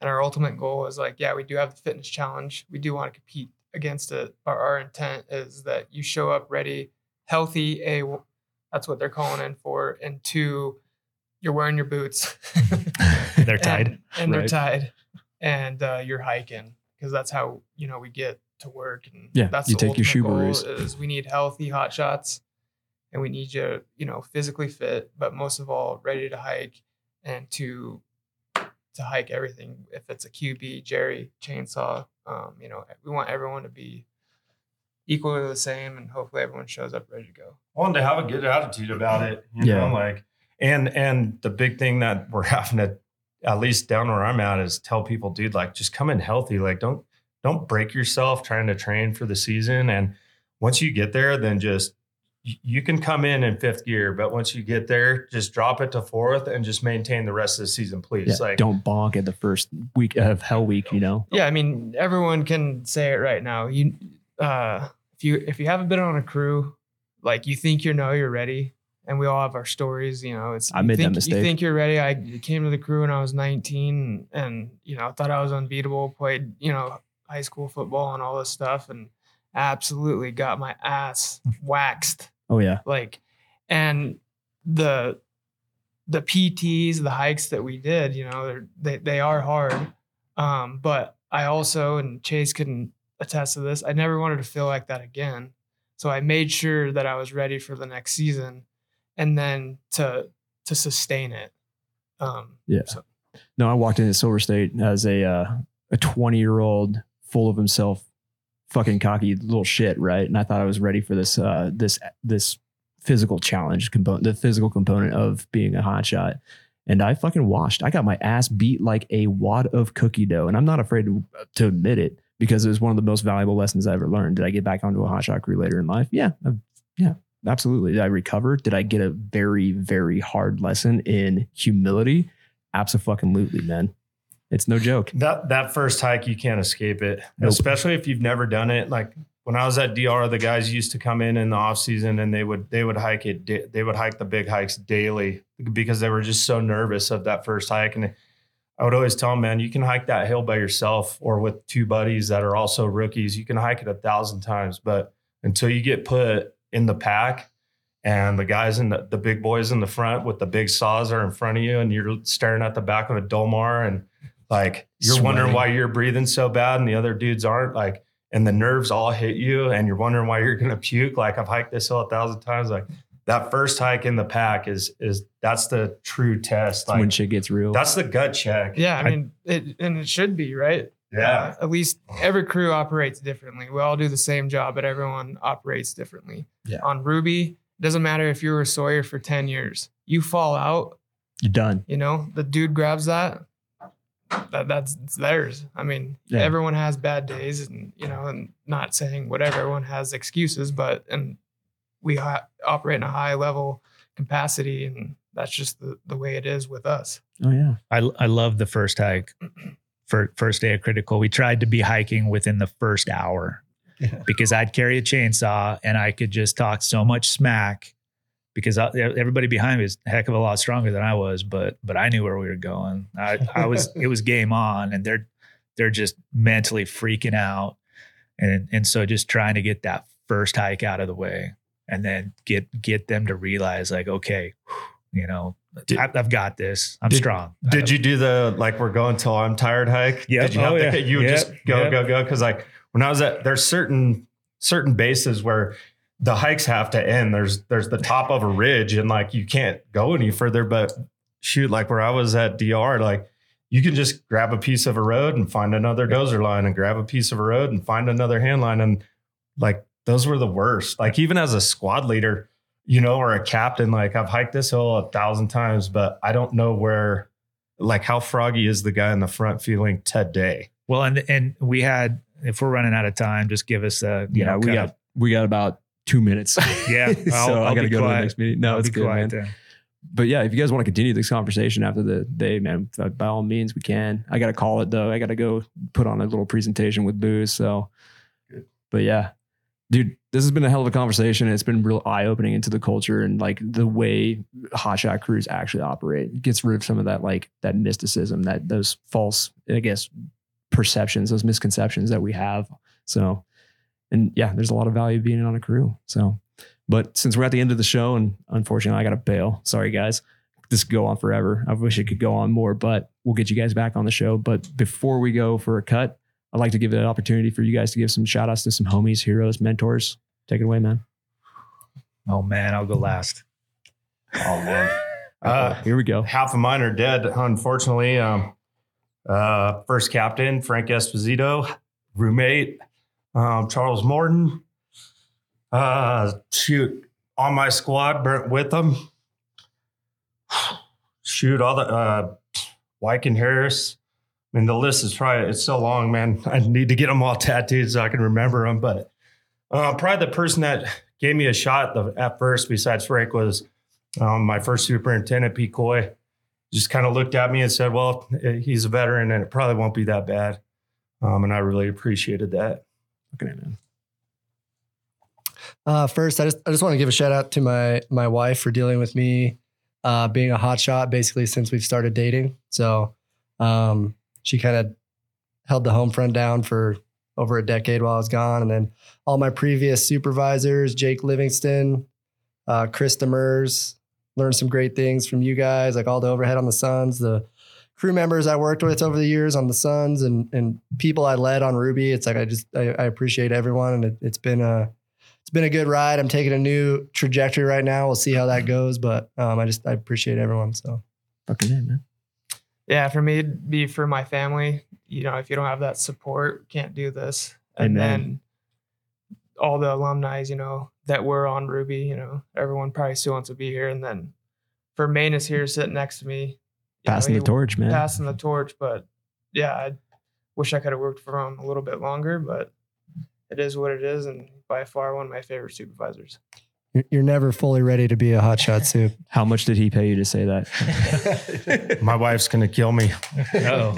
and our ultimate goal is like, yeah, we do have the fitness challenge. We do want to compete against it. Our, our intent is that you show up ready, healthy. A, that's what they're calling in for, and two, you're wearing your boots. they're tied and, and they're tied, and uh, you're hiking because that's how you know we get to work. And Yeah, that's you the take your shoe goal. Is we need healthy hot shots, and we need you, you know, physically fit, but most of all, ready to hike and to to hike everything. If it's a cubie, Jerry, chainsaw, um, you know, we want everyone to be equally the same, and hopefully everyone shows up ready to go. wanted to have a good attitude about it, you Yeah. know, like, and and the big thing that we're having to, at least down where I'm at, is tell people, dude, like, just come in healthy, like, don't don't break yourself trying to train for the season, and once you get there, then just you can come in in fifth gear, but once you get there, just drop it to fourth and just maintain the rest of the season, please. Yeah, like, don't bonk at the first week of Hell Week. You know. Yeah, I mean, everyone can say it right now. You, uh, if you if you haven't been on a crew, like you think you know you're ready, and we all have our stories. You know, it's I made that think, mistake. You think you're ready. I came to the crew when I was 19, and you know, thought I was unbeatable. Played you know high school football and all this stuff, and absolutely got my ass waxed Oh yeah. like and the the pts the hikes that we did you know they're, they, they are hard um but i also and chase couldn't attest to this i never wanted to feel like that again so i made sure that i was ready for the next season and then to to sustain it um Yeah. so No, I walked into Silver State as a uh, a 20 year old full of himself, fucking cocky little shit, right? And I thought I was ready for this uh this this physical challenge component, the physical component of being a hotshot. And I fucking washed. I got my ass beat like a wad of cookie dough. And I'm not afraid to, to admit it because it was one of the most valuable lessons I ever learned. Did I get back onto a hotshot crew later in life? Yeah. uh, yeah, absolutely. Did I recover? Did I get a very, very hard lesson in humility? Absolutely, man. It's no joke. That that first hike, you can't escape it, Nope. especially if you've never done it. Like when I was at DR, the guys used to come in in the off season and they would they would hike it. They would hike the big hikes daily because they were just so nervous of that first hike. And I would always tell them, man, you can hike that hill by yourself or with two buddies that are also rookies. You can hike it a thousand times, but until you get put in the pack and the guys in the, the big boys in the front with the big saws are in front of you and you're staring at the back of a Dolmar and like you're wondering why you're breathing so bad and the other dudes aren't like and the nerves all hit you and you're wondering why you're gonna puke. Like i've hiked this hill a thousand times. Like that first hike in the pack is is that's the true test. When shit gets real. that's the gut check. Yeah, I mean, it, and it should be right. Yeah Uh, at least every crew operates differently. We all do the same job, but everyone operates differently. Yeah. On Ruby, doesn't matter if you were a Sawyer for 10 years. You fall out, You're done. you know, the dude grabs that. That that's it's theirs. I mean, Yeah. everyone has bad days, and you know, and not saying whatever. Everyone has excuses, but and we ha- operate in a high level capacity, and that's just the, the way it is with us. Oh yeah. I I love the first hike. For first day of critical, we tried to be hiking within the first hour Yeah. because I'd carry a chainsaw and I could just talk so much smack because I, everybody behind me is a heck of a lot stronger than I was, but but I knew where we were going. I, I was it was game on, and they're they're just mentally freaking out, and and so just trying to get that first hike out of the way, and then get get them to realize like okay, you know, Did- I, I've got this. I'm Did- strong. Did you do the like we're going till I'm tired hike? Yep. Did you have Oh, the, yeah. you Yep. just go Yep. go go because like when I was at there's certain certain bases where the hikes have to end. There's there's the top of a ridge and like you can't go any further. But shoot, like where I was at DR, like you can just grab a piece of a road and find another dozer line and grab a piece of a road and find another hand line and like those were the worst. Like even as a squad leader, you know, or a captain, like I've hiked this hill a thousand times, but I don't know where, like, how froggy is the guy in the front feeling today? Well, and and we had if we're running out of time, just give us a you Yeah, know, we kind got we got about two minutes. Yeah, so I'll- I I'll gotta be go to the next meeting. No, I'll it's be good, quiet man. then. But yeah, if you guys want to continue this conversation after the day, man, by all means, we can. I got to call it though. I got to go put on a little presentation with booze. So, but yeah, dude, this has been a hell of a conversation. It's been real eye opening into the culture and like the way hotshot crews actually operate. It gets rid of some of that like that mysticism, that those false, I guess, perceptions, those misconceptions that we have. So, and yeah, there's a lot of value being on a crew. So, but since we're at the end of the show, and unfortunately I got to bail. Sorry, guys. This could go on forever. I wish it could go on more, but we'll get you guys back on the show. But before we go for a cut, I'd like to give it an opportunity for you guys to give some shout outs to some homies, heroes, mentors. Take it away, man. Oh man, I'll go last. Oh man, uh, Here we go. half of mine are dead, unfortunately. Um, uh, first captain Frank Esposito, roommate um, Charles Morton. Uh, shoot, on my squad, burnt with them. Shoot, all the uh, Wyken Harris. Mean, the list is probably it's so long, man. I need to get them all tattooed so I can remember them. But uh, probably the person that gave me a shot the, at first, besides Frank, was um, my first superintendent, Pete Coy. Just kind of looked at me and said, "Well, eh, he's a veteran, and it probably won't be that bad." Um, and I really appreciated that. Okay, man. Uh, first, I just I just want to give a shout out to my my wife for dealing with me uh, being a hot shot basically since we've started dating. So um, she kind of held the home front down for over a decade while I was gone, and then all my previous supervisors, Jake Livingston, uh, Chris Demers, learned some great things from you guys, like all the overhead on the Suns, the crew members I worked with over the years on the Suns, and and people I led on Ruby. It's like I just I, I appreciate everyone, and it, it's been a it's been a good ride. I'm taking a new trajectory right now. We'll see how that goes, but um, I just I appreciate everyone. So Fucking in, man. Yeah, for me, it'd be for my family. you know, if you don't have that support, can't do this. And Amen. then all the alumni, you know, that were on Ruby, you know, everyone probably still wants to be here. And then for Maine is here sitting next to me, you know, Passing the torch, man. passing the torch. But yeah, I wish I could have worked for him a little bit longer, but it is what it is. And by far one of my favorite supervisors. You're- You're never fully ready to be a hotshot soup. How much did he pay you to say that? My wife's gonna kill me. Oh,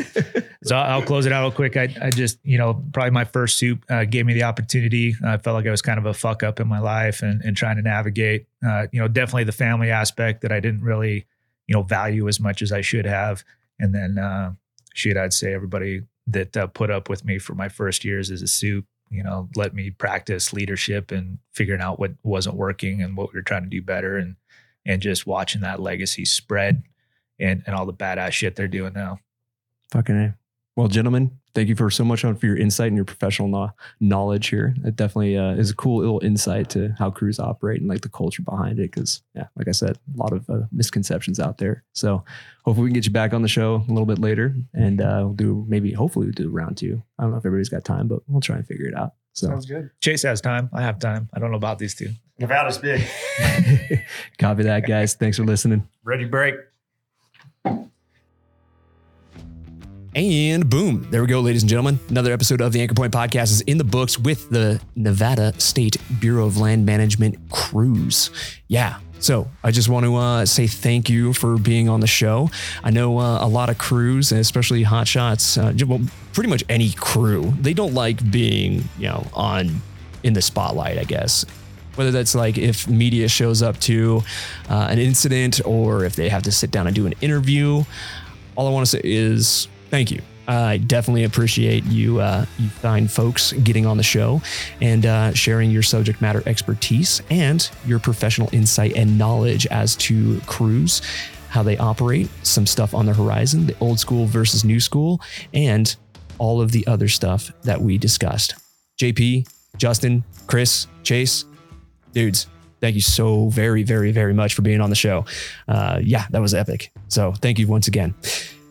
so I'll I'll close it out real quick. I, I just, you know, probably my first soup uh, gave me the opportunity. I felt like I was kind of a fuck up in my life and, and trying to navigate, uh, you know, definitely the family aspect that I didn't really, you know, value as much as I should have. And then, uh, shit, I'd say everybody that uh, put up with me for my first years as a soup, you know, let me practice leadership and figuring out what wasn't working and what we were trying to do better. And, and just watching that legacy spread and, and all the badass shit they're doing now. Fucking A. Well, gentlemen, thank you for so much on for your insight and your professional kno- knowledge here. It definitely uh, is a cool little insight to how crews operate and like the culture behind it. Because yeah, like I said, a lot of uh, misconceptions out there. So hopefully we can get you back on the show a little bit later, and uh, we'll do maybe hopefully we'll do round two. I don't know if everybody's got time, but we'll try and figure it out. So sounds good. Chase has time. I have time. I don't know about these two. Nevada's big. copy that, guys. Thanks for listening. Ready break. And boom, there we go, ladies and gentlemen. Another episode of the Anchor Point Podcast is in the books with the Nevada State Bureau of Land Management crews. Yeah. So I just want to uh, say thank you for being on the show. I know uh, a lot of crews, especially hot shots, uh, well, pretty much any crew, they don't like being, you know, on in the spotlight, I guess whether that's like if media shows up to uh, an incident or if they have to sit down and do an interview. All I want to say is thank you. I definitely appreciate you, uh, you fine folks, getting on the show and uh, sharing your subject matter expertise and your professional insight and knowledge as to crews, how they operate, some stuff on the horizon, the old school versus new school, and all of the other stuff that we discussed. JP, Justin, Kris, Chase, dudes, thank you so very, very, very much for being on the show. Uh, yeah, that was epic. So thank you once again.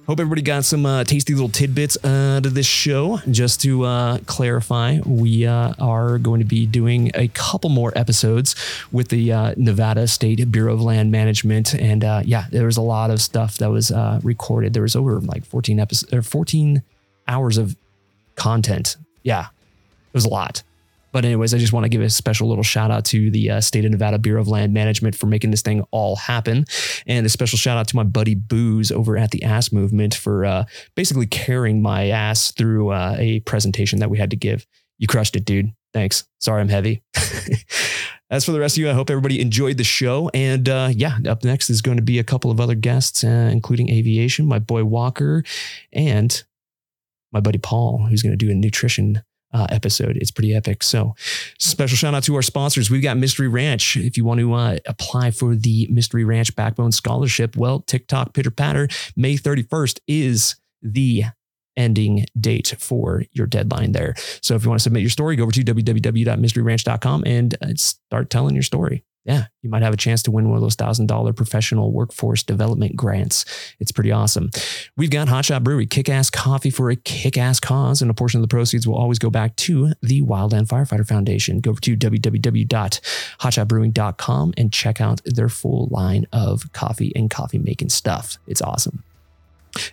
Hope everybody got some uh, tasty little tidbits out of this show. Just to uh, clarify, we uh, are going to be doing a couple more episodes with the uh, Nevada State Bureau of Land Management, and uh, yeah, there was a lot of stuff that was uh, recorded. There was over like 14 episodes, or 14 hours of content. Yeah, it was a lot. But anyways, I just want to give a special little shout out to the uh, State of Nevada Bureau of Land Management for making this thing all happen, and a special shout out to my buddy Booze over at the Ass Movement for uh, basically carrying my ass through uh, a presentation that we had to give. You crushed it, dude. Thanks. Sorry, I'm heavy. As for the rest of you, I hope everybody enjoyed the show. And uh, yeah, up next is going to be a couple of other guests, uh, including aviation, my boy Walker, and my buddy Paul, who's going to do a nutrition uh, episode. It's pretty epic. So, special shout out to our sponsors. We've got Mystery Ranch. If you want to uh, apply for the Mystery Ranch Backbone Scholarship, well, TikTok pitter patter, May 31st is the ending date for your deadline there. So, if you want to submit your story, go over to www.mysteryranch.com and uh, start telling your story. Yeah, you might have a chance to win one of those thousand dollar professional workforce development grants. It's pretty awesome. We've got Hot Shot Brewery, kick ass coffee for a kick ass cause, and a portion of the proceeds will always go back to the Wildland Firefighter Foundation. Go to www.hotshotbrewing.com and check out their full line of coffee and coffee making stuff. It's awesome.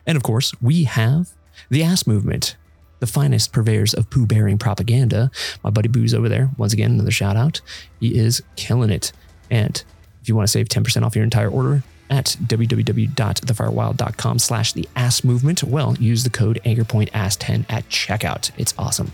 And of course, we have the Ass Movement, the finest purveyors of poo bearing propaganda. My buddy Boo's over there. Once again, another shout out. He is killing it. And if you want to save 10% off your entire order at www.thefirewild.com slash the ass movement, well, use the code anchorpointass10 at checkout. It's awesome.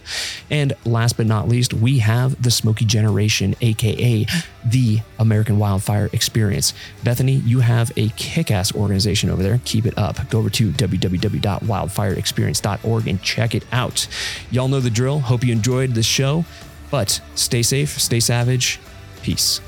And last but not least, we have the Smokey Generation, aka the American Wildfire Experience. Bethany, you have a kick-ass organization over there. Keep it up. Go over to www.wildfireexperience.org and check it out. Y'all know the drill. Hope you enjoyed the show, but stay safe, stay savage. Peace.